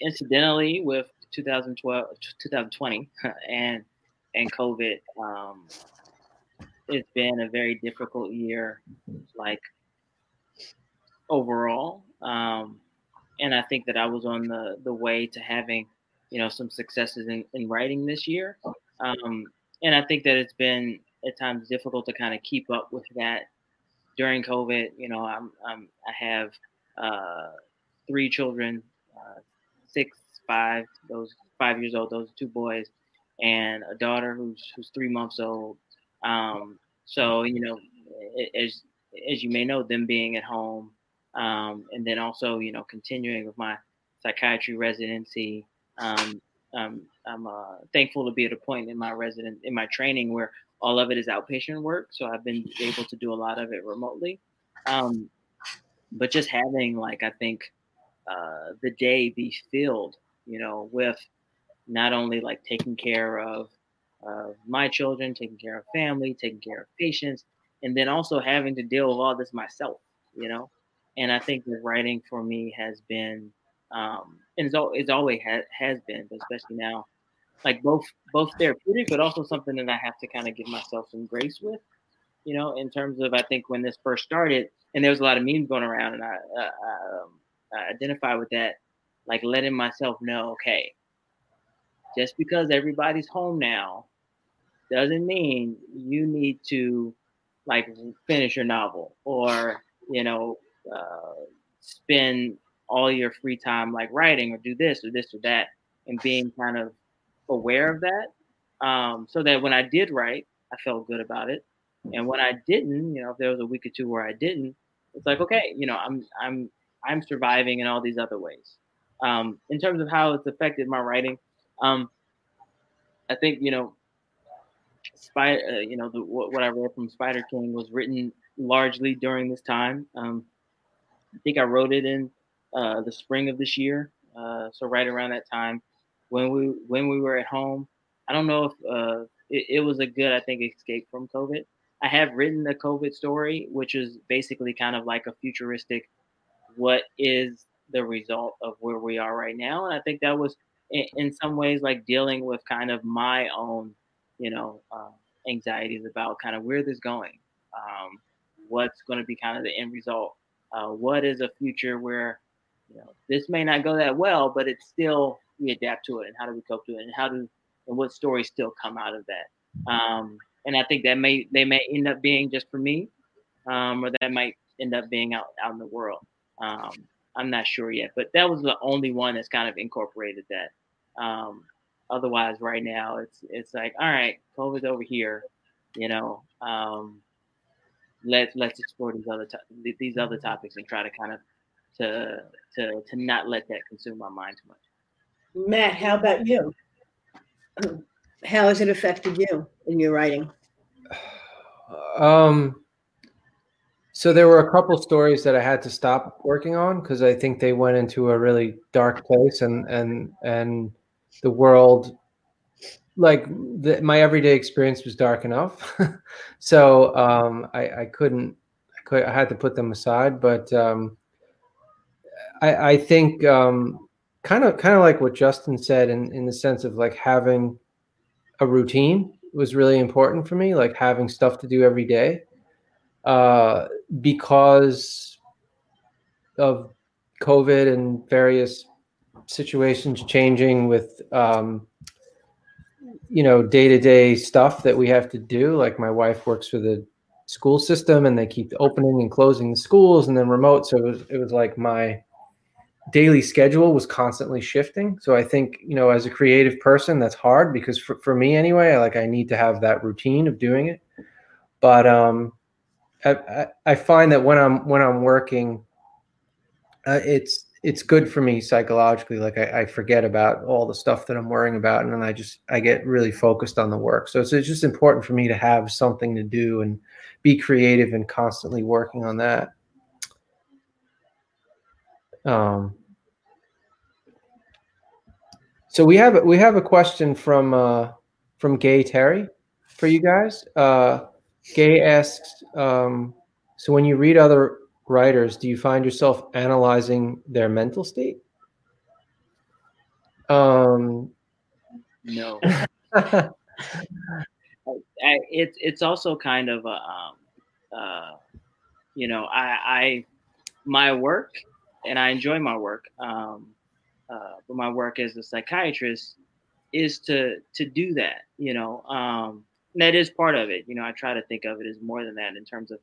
incidentally with 2012 2020 and and COVID, um, it's been a very difficult year, like overall. Um, and I think that I was on the the way to having you know some successes in, in writing this year. Um, and I think that it's been at times difficult to kind of keep up with that during COVID. You know, I'm, I'm I have uh, three children, uh, six, five, those five years old, those two boys, and a daughter who's who's three months old. Um, so you know, as as you may know, them being at home, um, and then also you know continuing with my psychiatry residency. Um, um, I'm uh, thankful to be at a point in my resident in my training where all of it is outpatient work, so I've been able to do a lot of it remotely. Um, but just having like I think uh, the day be filled, you know, with not only like taking care of uh, my children, taking care of family, taking care of patients, and then also having to deal with all this myself, you know. And I think the writing for me has been, um, and it's, al- it's always ha- has been, but especially now, like both both therapeutic, but also something that I have to kind of give myself some grace with, you know, in terms of I think when this first started, and there was a lot of memes going around, and I, uh, um, I identify with that, like letting myself know, okay, just because everybody's home now doesn't mean you need to like finish your novel or you know uh, spend all your free time like writing or do this or this or that and being kind of aware of that um, so that when i did write i felt good about it and when i didn't you know if there was a week or two where i didn't it's like okay you know i'm i'm i'm surviving in all these other ways um, in terms of how it's affected my writing um, i think you know Spider, uh, you know, the, what, what I read from Spider King was written largely during this time. Um, I think I wrote it in uh, the spring of this year, uh, so right around that time when we when we were at home. I don't know if uh, it, it was a good, I think, escape from COVID. I have written a COVID story, which is basically kind of like a futuristic, what is the result of where we are right now, and I think that was in, some ways like dealing with kind of my own you know, uh, anxieties about kind of where this going. Um, what's going to be kind of the end result. Uh, what is a future where you know this may not go that well, but it's still we adapt to it, and how do we cope to it, and how do and what stories still come out of that. Um, and I think that may they may end up being just for me, um, or that might end up being out out in the world. Um, I'm not sure yet, but that was the only one that's kind of incorporated that. Um, otherwise, right now it's it's like, all right, COVID's over here, you know. Um, let let's explore these other to- these other topics and try to kind of to to to not let that consume my mind too much. Matt, how about you? How has it affected you in your writing? Um, so there were a couple stories that I had to stop working on because I think they went into a really dark place, and and and the world, like the, my everyday experience, was dark enough. so um, I, I couldn't, I could, I had to put them aside. But um, I, I think um, kind of kind of like what Justin said in in the sense of like having a routine was really important for me, like having stuff to do every day, uh, because of COVID and various situations changing with, um, you know, day to day stuff that we have to do. Like my wife works for the school system, and they keep opening and closing the schools, and then remote. So it was it was like my daily schedule was constantly shifting. So I think, you know, as a creative person, that's hard because for, for me anyway, like I need to have that routine of doing it. But um, I, I find that when I'm when I'm working, uh, it's it's good for me psychologically. Like I, I, forget about all the stuff that I'm worrying about, and then I just I get really focused on the work. So it's, it's just important for me to have something to do and be creative and constantly working on that. Um, so we have we have a question from uh, from Gay Terry for you guys. Uh, Gay asks, um, so when you read other writers, do you find yourself analyzing their mental state? Um, no. I, it, it's also kind of a, um, uh, you know, I, I my work and I enjoy my work. Um, uh, but my work as a psychiatrist is to to do that. You know, um, that is part of it. You know, I try to think of it as more than that in terms of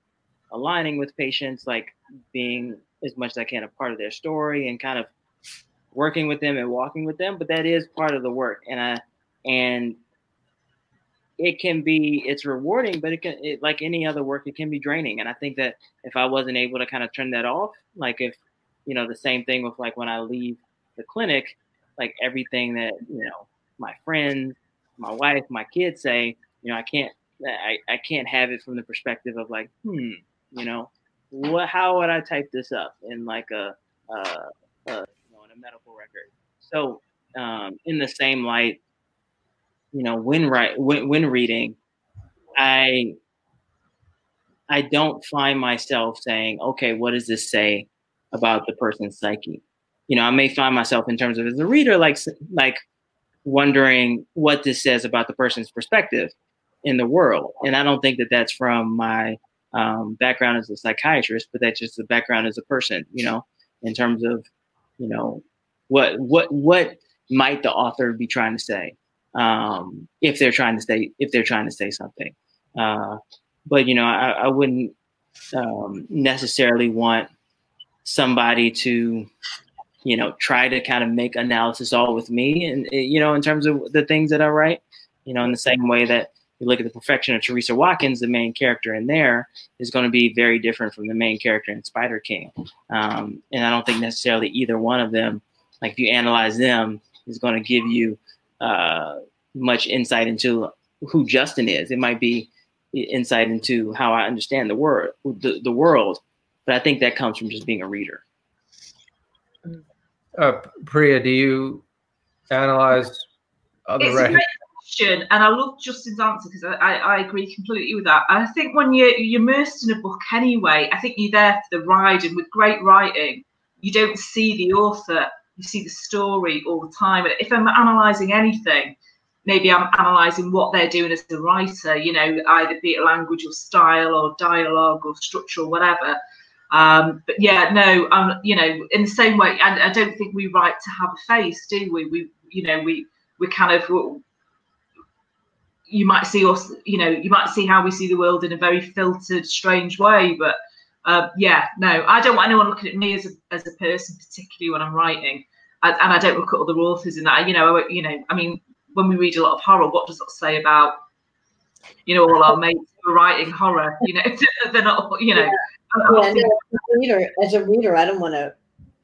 aligning with patients, like being as much as I can a part of their story and kind of working with them and walking with them. But that is part of the work, and I and it can be it's rewarding, but it can it, like any other work, it can be draining. And I think that if I wasn't able to kind of turn that off, like if you know, the same thing with like when I leave the clinic, like everything that, you know, my friends, my wife, my kids say, you know, I can't, I, I can't have it from the perspective of like, hmm, you know, what, how would I type this up in like a, a, a you know, in a medical record? So, um, in the same light, you know, when right, when, when reading, I, I don't find myself saying, okay, what does this say about the person's psyche. You know, I may find myself in terms of as a reader, like like wondering what this says about the person's perspective in the world. And I don't think that that's from my um, background as a psychiatrist, but that's just the background as a person. You know, in terms of you know what what what might the author be trying to say um, if they're trying to say if they're trying to say something. Uh, but you know, I, I wouldn't um, necessarily want somebody to you know try to kind of make analysis all with me and eh, you know in terms of the things that i write you know in the same way that you look at the perfection of teresa watkins the main character in there is going to be very different from the main character in spider king. Um, and i don't think necessarily either one of them like if you analyze them is going to give you uh, much insight into who justin is. It might be insight into how i understand the world the, the world but I think that comes from just being a reader. Uh, Priya, do you analyze other it's a great question, and I love Justin's answer because I, I, I, agree completely with that. I think when you're, you're immersed in a book anyway, I think you're there for the ride, and with great writing, you don't see the author, you see the story all the time. If I'm analysing anything, maybe I'm analysing what they're doing as a writer, you know, either be it language or style or dialogue or structure or whatever. Um, but yeah, no, um, you know, in the same way, and I don't think we write to have a face, do we? We, you know, we we kind of you might see us, you know, you might see how we see the world in a very filtered, strange way. But uh, yeah, no, I don't want anyone looking at me as a as a person, particularly when I'm writing. I, and I don't look at other authors in that. You know, you know, I mean, when we read a lot of horror, what does that say about, you know, all our mates who are writing horror? You know, they're not, you know. Yeah, Oh, as a reader, as a reader, I don't want to.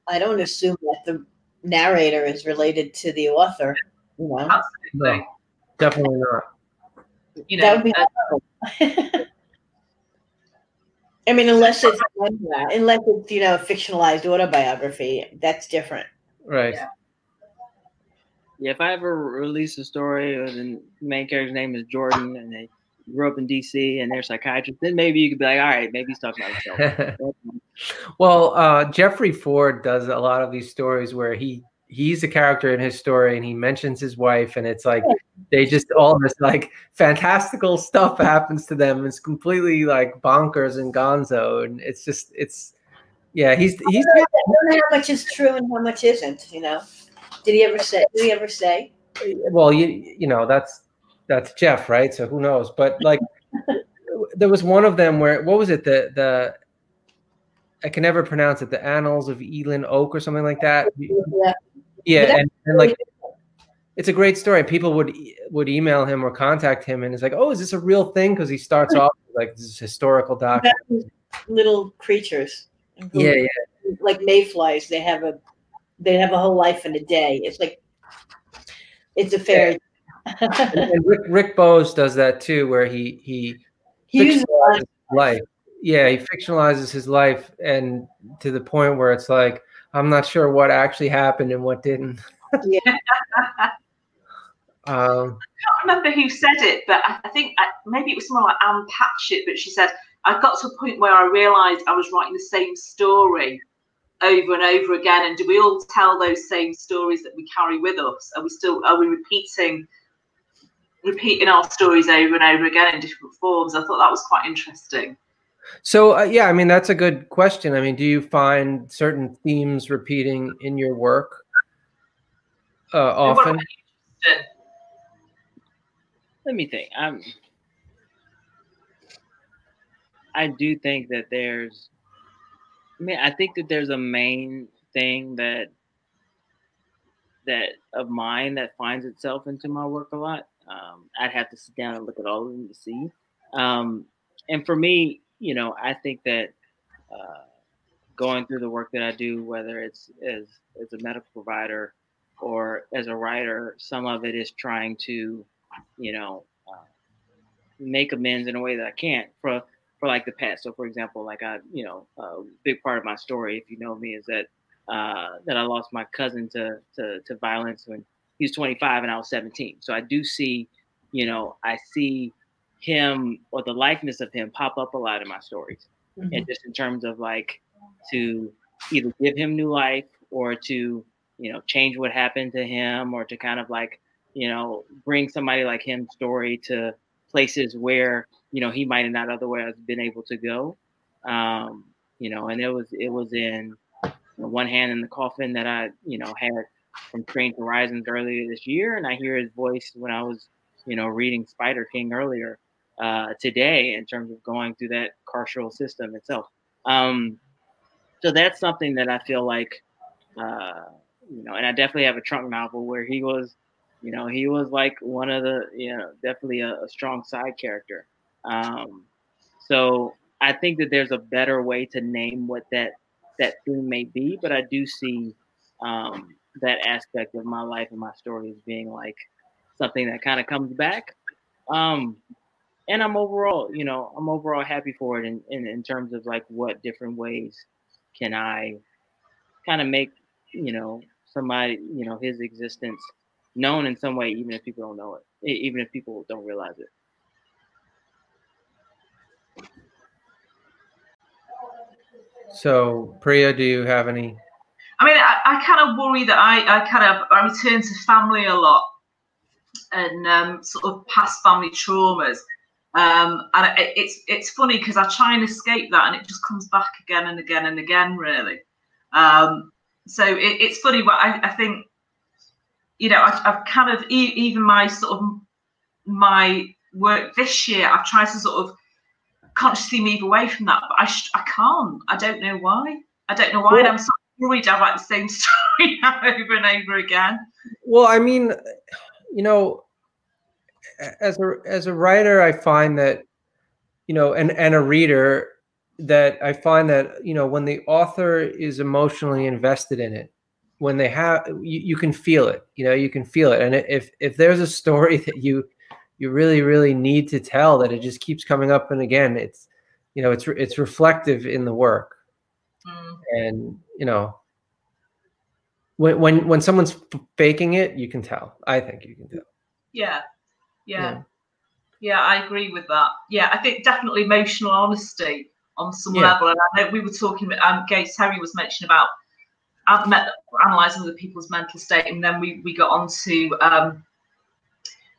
I don't assume that the narrator is related to the author. You know, no, definitely not. You know, that would be. I mean, unless it's unless it's you know a fictionalized autobiography, that's different. Right. Yeah. Yeah, if I ever release a story and the main character's name is Jordan and they grew up in DC and they're psychiatrists, then maybe you could be like, all right, maybe he's talking about himself. well, uh, Jeffrey Ford does a lot of these stories where he he's a character in his story and he mentions his wife and it's like they just all this like fantastical stuff happens to them. It's completely like bonkers and gonzo and it's just it's yeah, he's he's I don't know how much is true and how much isn't, you know. Did he ever say? Did he ever say? Well, you you know that's that's Jeff, right? So who knows? But like, there was one of them where what was it? The the I can never pronounce it. The Annals of Eelin-Ok or something like that. Yeah, yeah, and, and like it's a great story. People would would email him or contact him, and it's like, oh, is this a real thing? Because he starts off like this historical document. Little creatures. Yeah, yeah. Like mayflies, they have a they have a whole life in a day. It's like it's a fair. And, and Rick, Rick Bowes does that too, where he he, he fictionalizes life. Yeah, he fictionalizes his life, and to the point where it's like I'm not sure what actually happened and what didn't. yeah. Um, I can't remember who said it, but I, think I, maybe it was someone like Ann Patchett. But she said I got to a point where I realised I was writing the same story over and over again and do we all tell those same stories that we carry with us are we still are we repeating repeating our stories over and over again in different forms. I thought that was quite interesting. So uh, yeah i mean that's a good question. I mean do you find certain themes repeating in your work uh, often? let me think. I'm i do think that there's I mean, I think that there's a main thing that that of mine that finds itself into my work a lot. Um, I'd have to sit down and look at all of them to see. Um, and for me, you know, I think that uh, going through the work that I do, whether it's as as a medical provider or as a writer, some of it is trying to, you know, uh, make amends in a way that I can't. For for like the past. So for example, like I, you know, a big part of my story, if you know me, is that uh, that I lost my cousin to, to to violence when he was 25 and I was 17. So I do see, you know, I see him or the likeness of him pop up a lot in my stories, mm-hmm. and just in terms of like to either give him new life or to you know change what happened to him or to kind of like you know bring somebody like him story to places where you know he might have not otherwise been able to go. Um, you know, and it was it was in you know, one hand in the coffin that I you know had from Strange Horizons earlier this year, and I hear his voice when I was you know reading Spider King earlier uh, today in terms of going through that carceral system itself. Um, so that's something that I feel like, uh, you know, and I definitely have a trunk novel where he was, you know, he was like one of the, you know, definitely a, a strong side character. Um, so I think that there's a better way to name what that that theme may be, but I do see um, that aspect of my life and my story as being like something that kind of comes back. Um, and I'm overall, you know, I'm overall happy for it in, in, in terms of like what different ways can I kind of make, you know, somebody, you know, his existence known in some way, even if people don't know it, even if people don't realize it. So, Priya, do you have any? I mean, I, I kind of worry that I, I kind of I return to family a lot, and um, sort of past family traumas. Um, and it, it's it's funny because I try and escape that, and it just comes back again and again and again, really. Um, so it, it's funny, but I, I think you know I, have kind of even my sort of my work this year, I've tried to sort of consciously move away from that, but I sh- I can't. I don't know why. I don't know why. Well, I'm so worried write the same story over and over again. Well, I mean, you know, as a as a writer, I find that, you know, and and a reader, that I find that you know when the author is emotionally invested in it, when they have you, you can feel it. You know, you can feel it, and if if there's a story that you you really really need to tell that it just keeps coming up and again, it's you know it's it's reflective in the work, mm. and you know when when when someone's faking it, you can tell. I think you can tell. Yeah, yeah, yeah. yeah I agree with that. Yeah, I think definitely emotional honesty on some yeah. level. And I know we were talking. Um, Gates Terry was mentioning about analyzing the people's mental state, and then we we got on to um,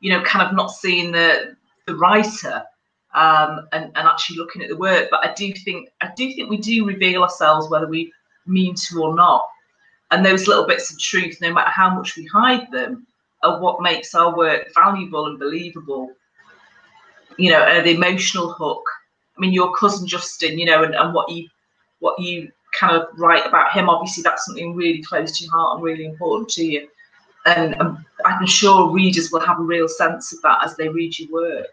you know, kind of not seeing the the writer um, and, and actually looking at the work. But I do think I do think we do reveal ourselves whether we mean to or not. And those little bits of truth, no matter how much we hide them, are what makes our work valuable and believable. You know, uh, the emotional hook. I mean, your cousin Justin, you know, and, and what you what you kind of write about him. Obviously, that's something really close to your heart and really important to you. And um, I'm sure readers will have a real sense of that as they read your work.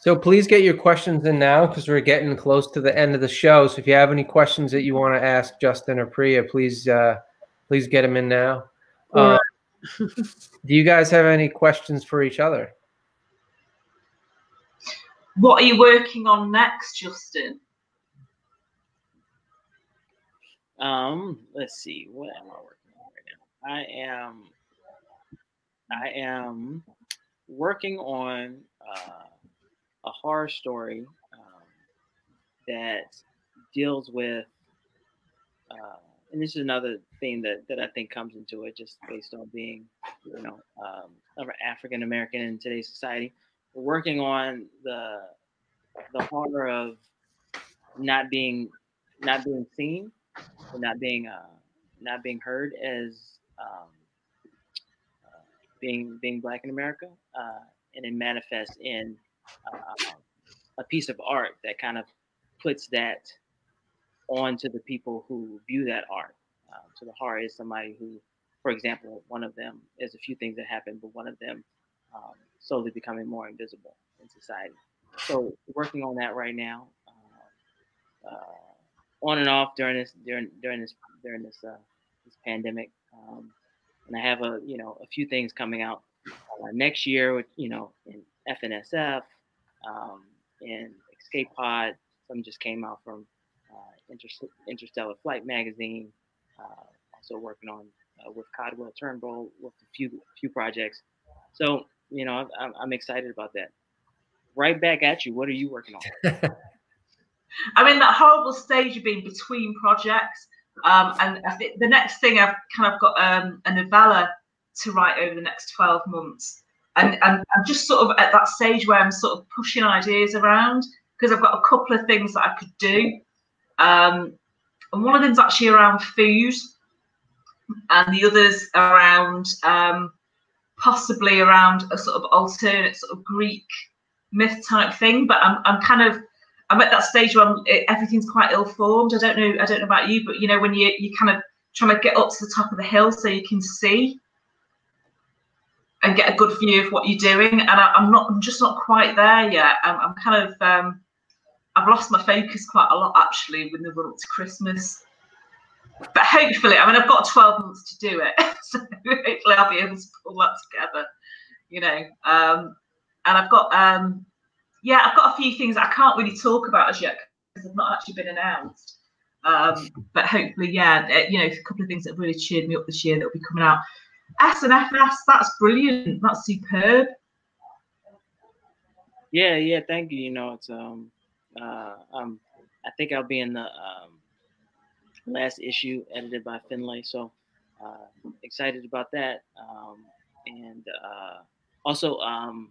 So please get your questions in now because we're getting close to the end of the show. So if you have any questions that you want to ask Justin or Priya, please uh, please get them in now. Uh, do you guys have any questions for each other? What are you working on next, Justin? Um, let's see. What am I working on right now? I am I am working on uh, a horror story um, that deals with, uh, and this is another thing that, that I think comes into it just based on being, you know, um, African American in today's society. Working on the the horror of not being not being seen, not being uh, not being heard as um, being being black in America, uh, and it manifests in uh, a piece of art that kind of puts that onto the people who view that art. Um, so the horror is somebody who, for example, one of them is a few things that happen, but one of them um, slowly becoming more invisible in society. So working on that right now, uh, uh, on and off during this during during this during this uh, this pandemic, um, and I have a you know a few things coming out uh, next year, with you know in F&SF, um, Escape Pod. Some just came out from uh, Inter- Interstellar Flight magazine. Uh, also working on uh, with Cadwell Turnbull with a few few projects. So you know, I'm, I'm excited about that. Right back at you. What are you working on? I'm in that horrible stage of being between projects. Um, and think the next thing I've kind of got um, a novella to write over the next 12 months and, and I'm just sort of at that stage where I'm sort of pushing ideas around because I've got a couple of things that I could do. Um, and one of them's actually around food, and the others around um, possibly around a sort of alternate sort of Greek myth type thing. But I'm, I'm kind of I'm at that stage where I'm, everything's quite ill formed. I don't know I don't know about you, but you know when you you kind of trying to get up to the top of the hill so you can see and get a good view of what you're doing. And I, am not, I'm just not quite there yet. I'm, I'm kind of, um, I've lost my focus quite a lot actually with the run up to Christmas. But hopefully, I mean, I've got 12 months to do it, so hopefully I'll be able to pull that together. You know, um, and I've got, um, yeah, I've got a few things I can't really talk about as yet because they've not actually been announced. Um, but hopefully, yeah, you know, a couple of things that have really cheered me up this year that will be coming out. F&SF, that's brilliant. That's superb. Yeah, yeah. Thank you. You know, it's um, uh, um, I think I'll be in the um, last issue edited by Finlay. So, uh, excited about that. Um, and uh, also um,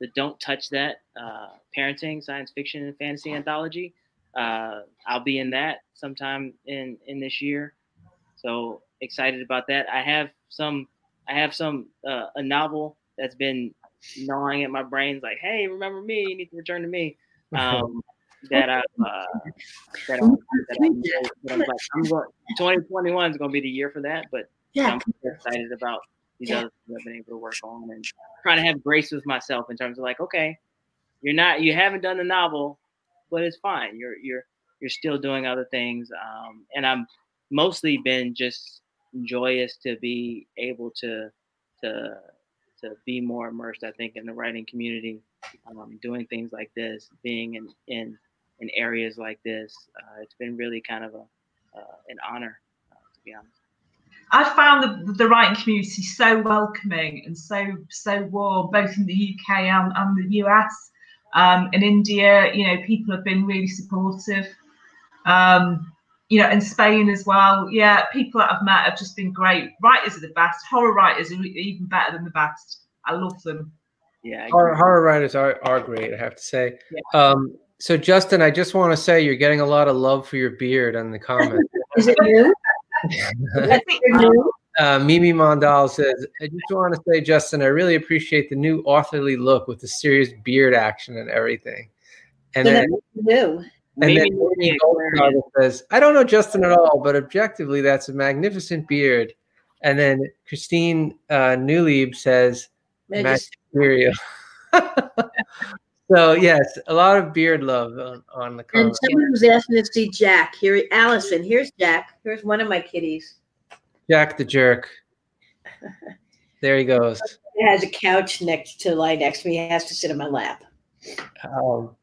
the Don't Touch That uh, parenting, science fiction, and fantasy anthology. Uh, I'll be in that sometime in in this year. So excited about that. I have some I have some uh, a novel that's been gnawing at my brains like, hey, remember me? You need to return to me. Um, that I uh, that, I'm, that, I'm, that I'm like, I'm going, 2021 is going to be the year for that, but yeah. I'm excited about these yeah. other things I've been able to work on and trying to have grace with myself in terms of like, okay, you're not, you haven't done the novel, but it's fine. You're you're you're still doing other things, um, and I'm mostly been just joyous to be able to to to be more immersed. I think in the writing community, um, doing things like this, being in in in areas like this, uh, it's been really kind of a uh, an honor, uh, to be honest. I found the, the writing community so welcoming and so so warm, both in the UK and, and the US. Um, in India, you know, people have been really supportive. Um, you know, in Spain as well. Yeah, people that I've met have just been great. Writers are the best. Horror writers are even better than the best. I love them. Yeah, horror, horror, writers are, are great. I have to say. Yeah. Um, so Justin, I just want to say you're getting a lot of love for your beard on the comments. Is it new? I think new. Uh, Mimi Mondal says, I just want to say, Justin, I really appreciate the new authorly look with the serious beard action and everything. And then, new. And Maybe then says, I don't know Justin at all, but objectively, that's a magnificent beard. And then Christine uh, Newlieb says, Magisterio. so, yes, a lot of beard love on, on the comment. And someone was asking to see Jack. Here, Allison, here's Jack. Here's one of my kitties. Jack the jerk. There he goes. He has a couch next to lie next to me. He has to sit on my lap. Um,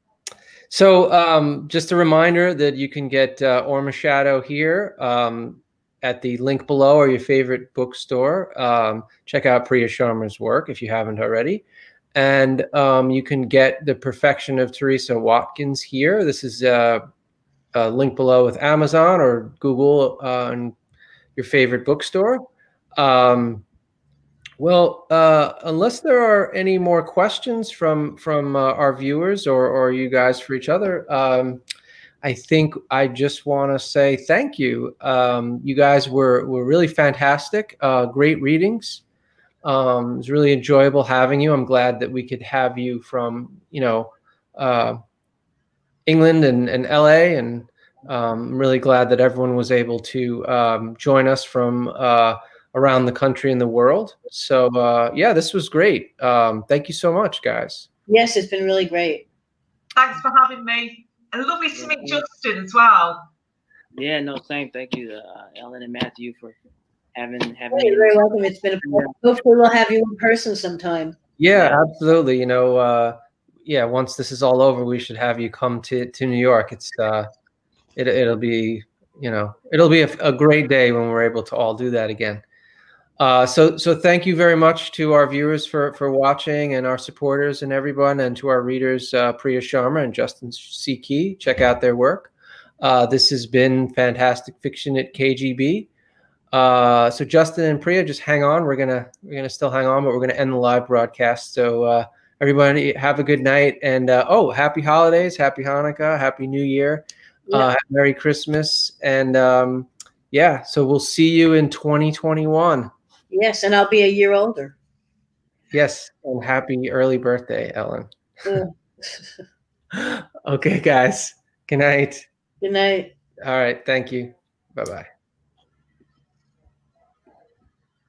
so um, just a reminder that you can get uh, Ormeshadow here um, at the link below or your favorite bookstore. Um, check out Priya Sharma's work if you haven't already. And um, you can get The Perfection of Teresa Watkins here. This is uh, a link below with Amazon or Google uh, and your favorite bookstore. Um, well, uh, unless there are any more questions from from uh, our viewers or or you guys for each other, um, I think I just want to say thank you. Um, you guys were were really fantastic. Uh, great readings. Um, it was really enjoyable having you. I'm glad that we could have you from you know uh, England and, and LA, and um, I'm really glad that everyone was able to um, join us from uh, around the country and the world. So uh, yeah, this was great. Um, thank you so much, guys. Yes, it's been really great. Thanks for having me. And lovely to meet Justin as well. Yeah, no, same. Thank you, uh, Ellen and Matthew, for having having. You're very welcome. It's been a pleasure. Hopefully, we'll have you in person sometime. Yeah, yeah. absolutely. You know, uh, yeah. Once this is all over, we should have you come to to New York. It's uh, it it'll be you know it'll be a, a great day when we're able to all do that again. Uh, so, so thank you very much to our viewers for for watching and our supporters and everyone, and to our readers, uh, Priya Sharma and Justin C. Key. Check out their work. Uh, this has been fantastic fiction at KGB. Uh, so, Justin and Priya, just hang on. We're gonna we're gonna still hang on, but we're gonna end the live broadcast. So, uh, everybody, have a good night, and uh, oh, happy holidays, happy Hanukkah, happy New Year, yeah. Merry Christmas, and um, yeah. So we'll see you in 2021. Yes, and I'll be a year older. Yes, and happy early birthday, Ellen. okay, guys. Good night. Good night. All right. Thank you. Bye bye.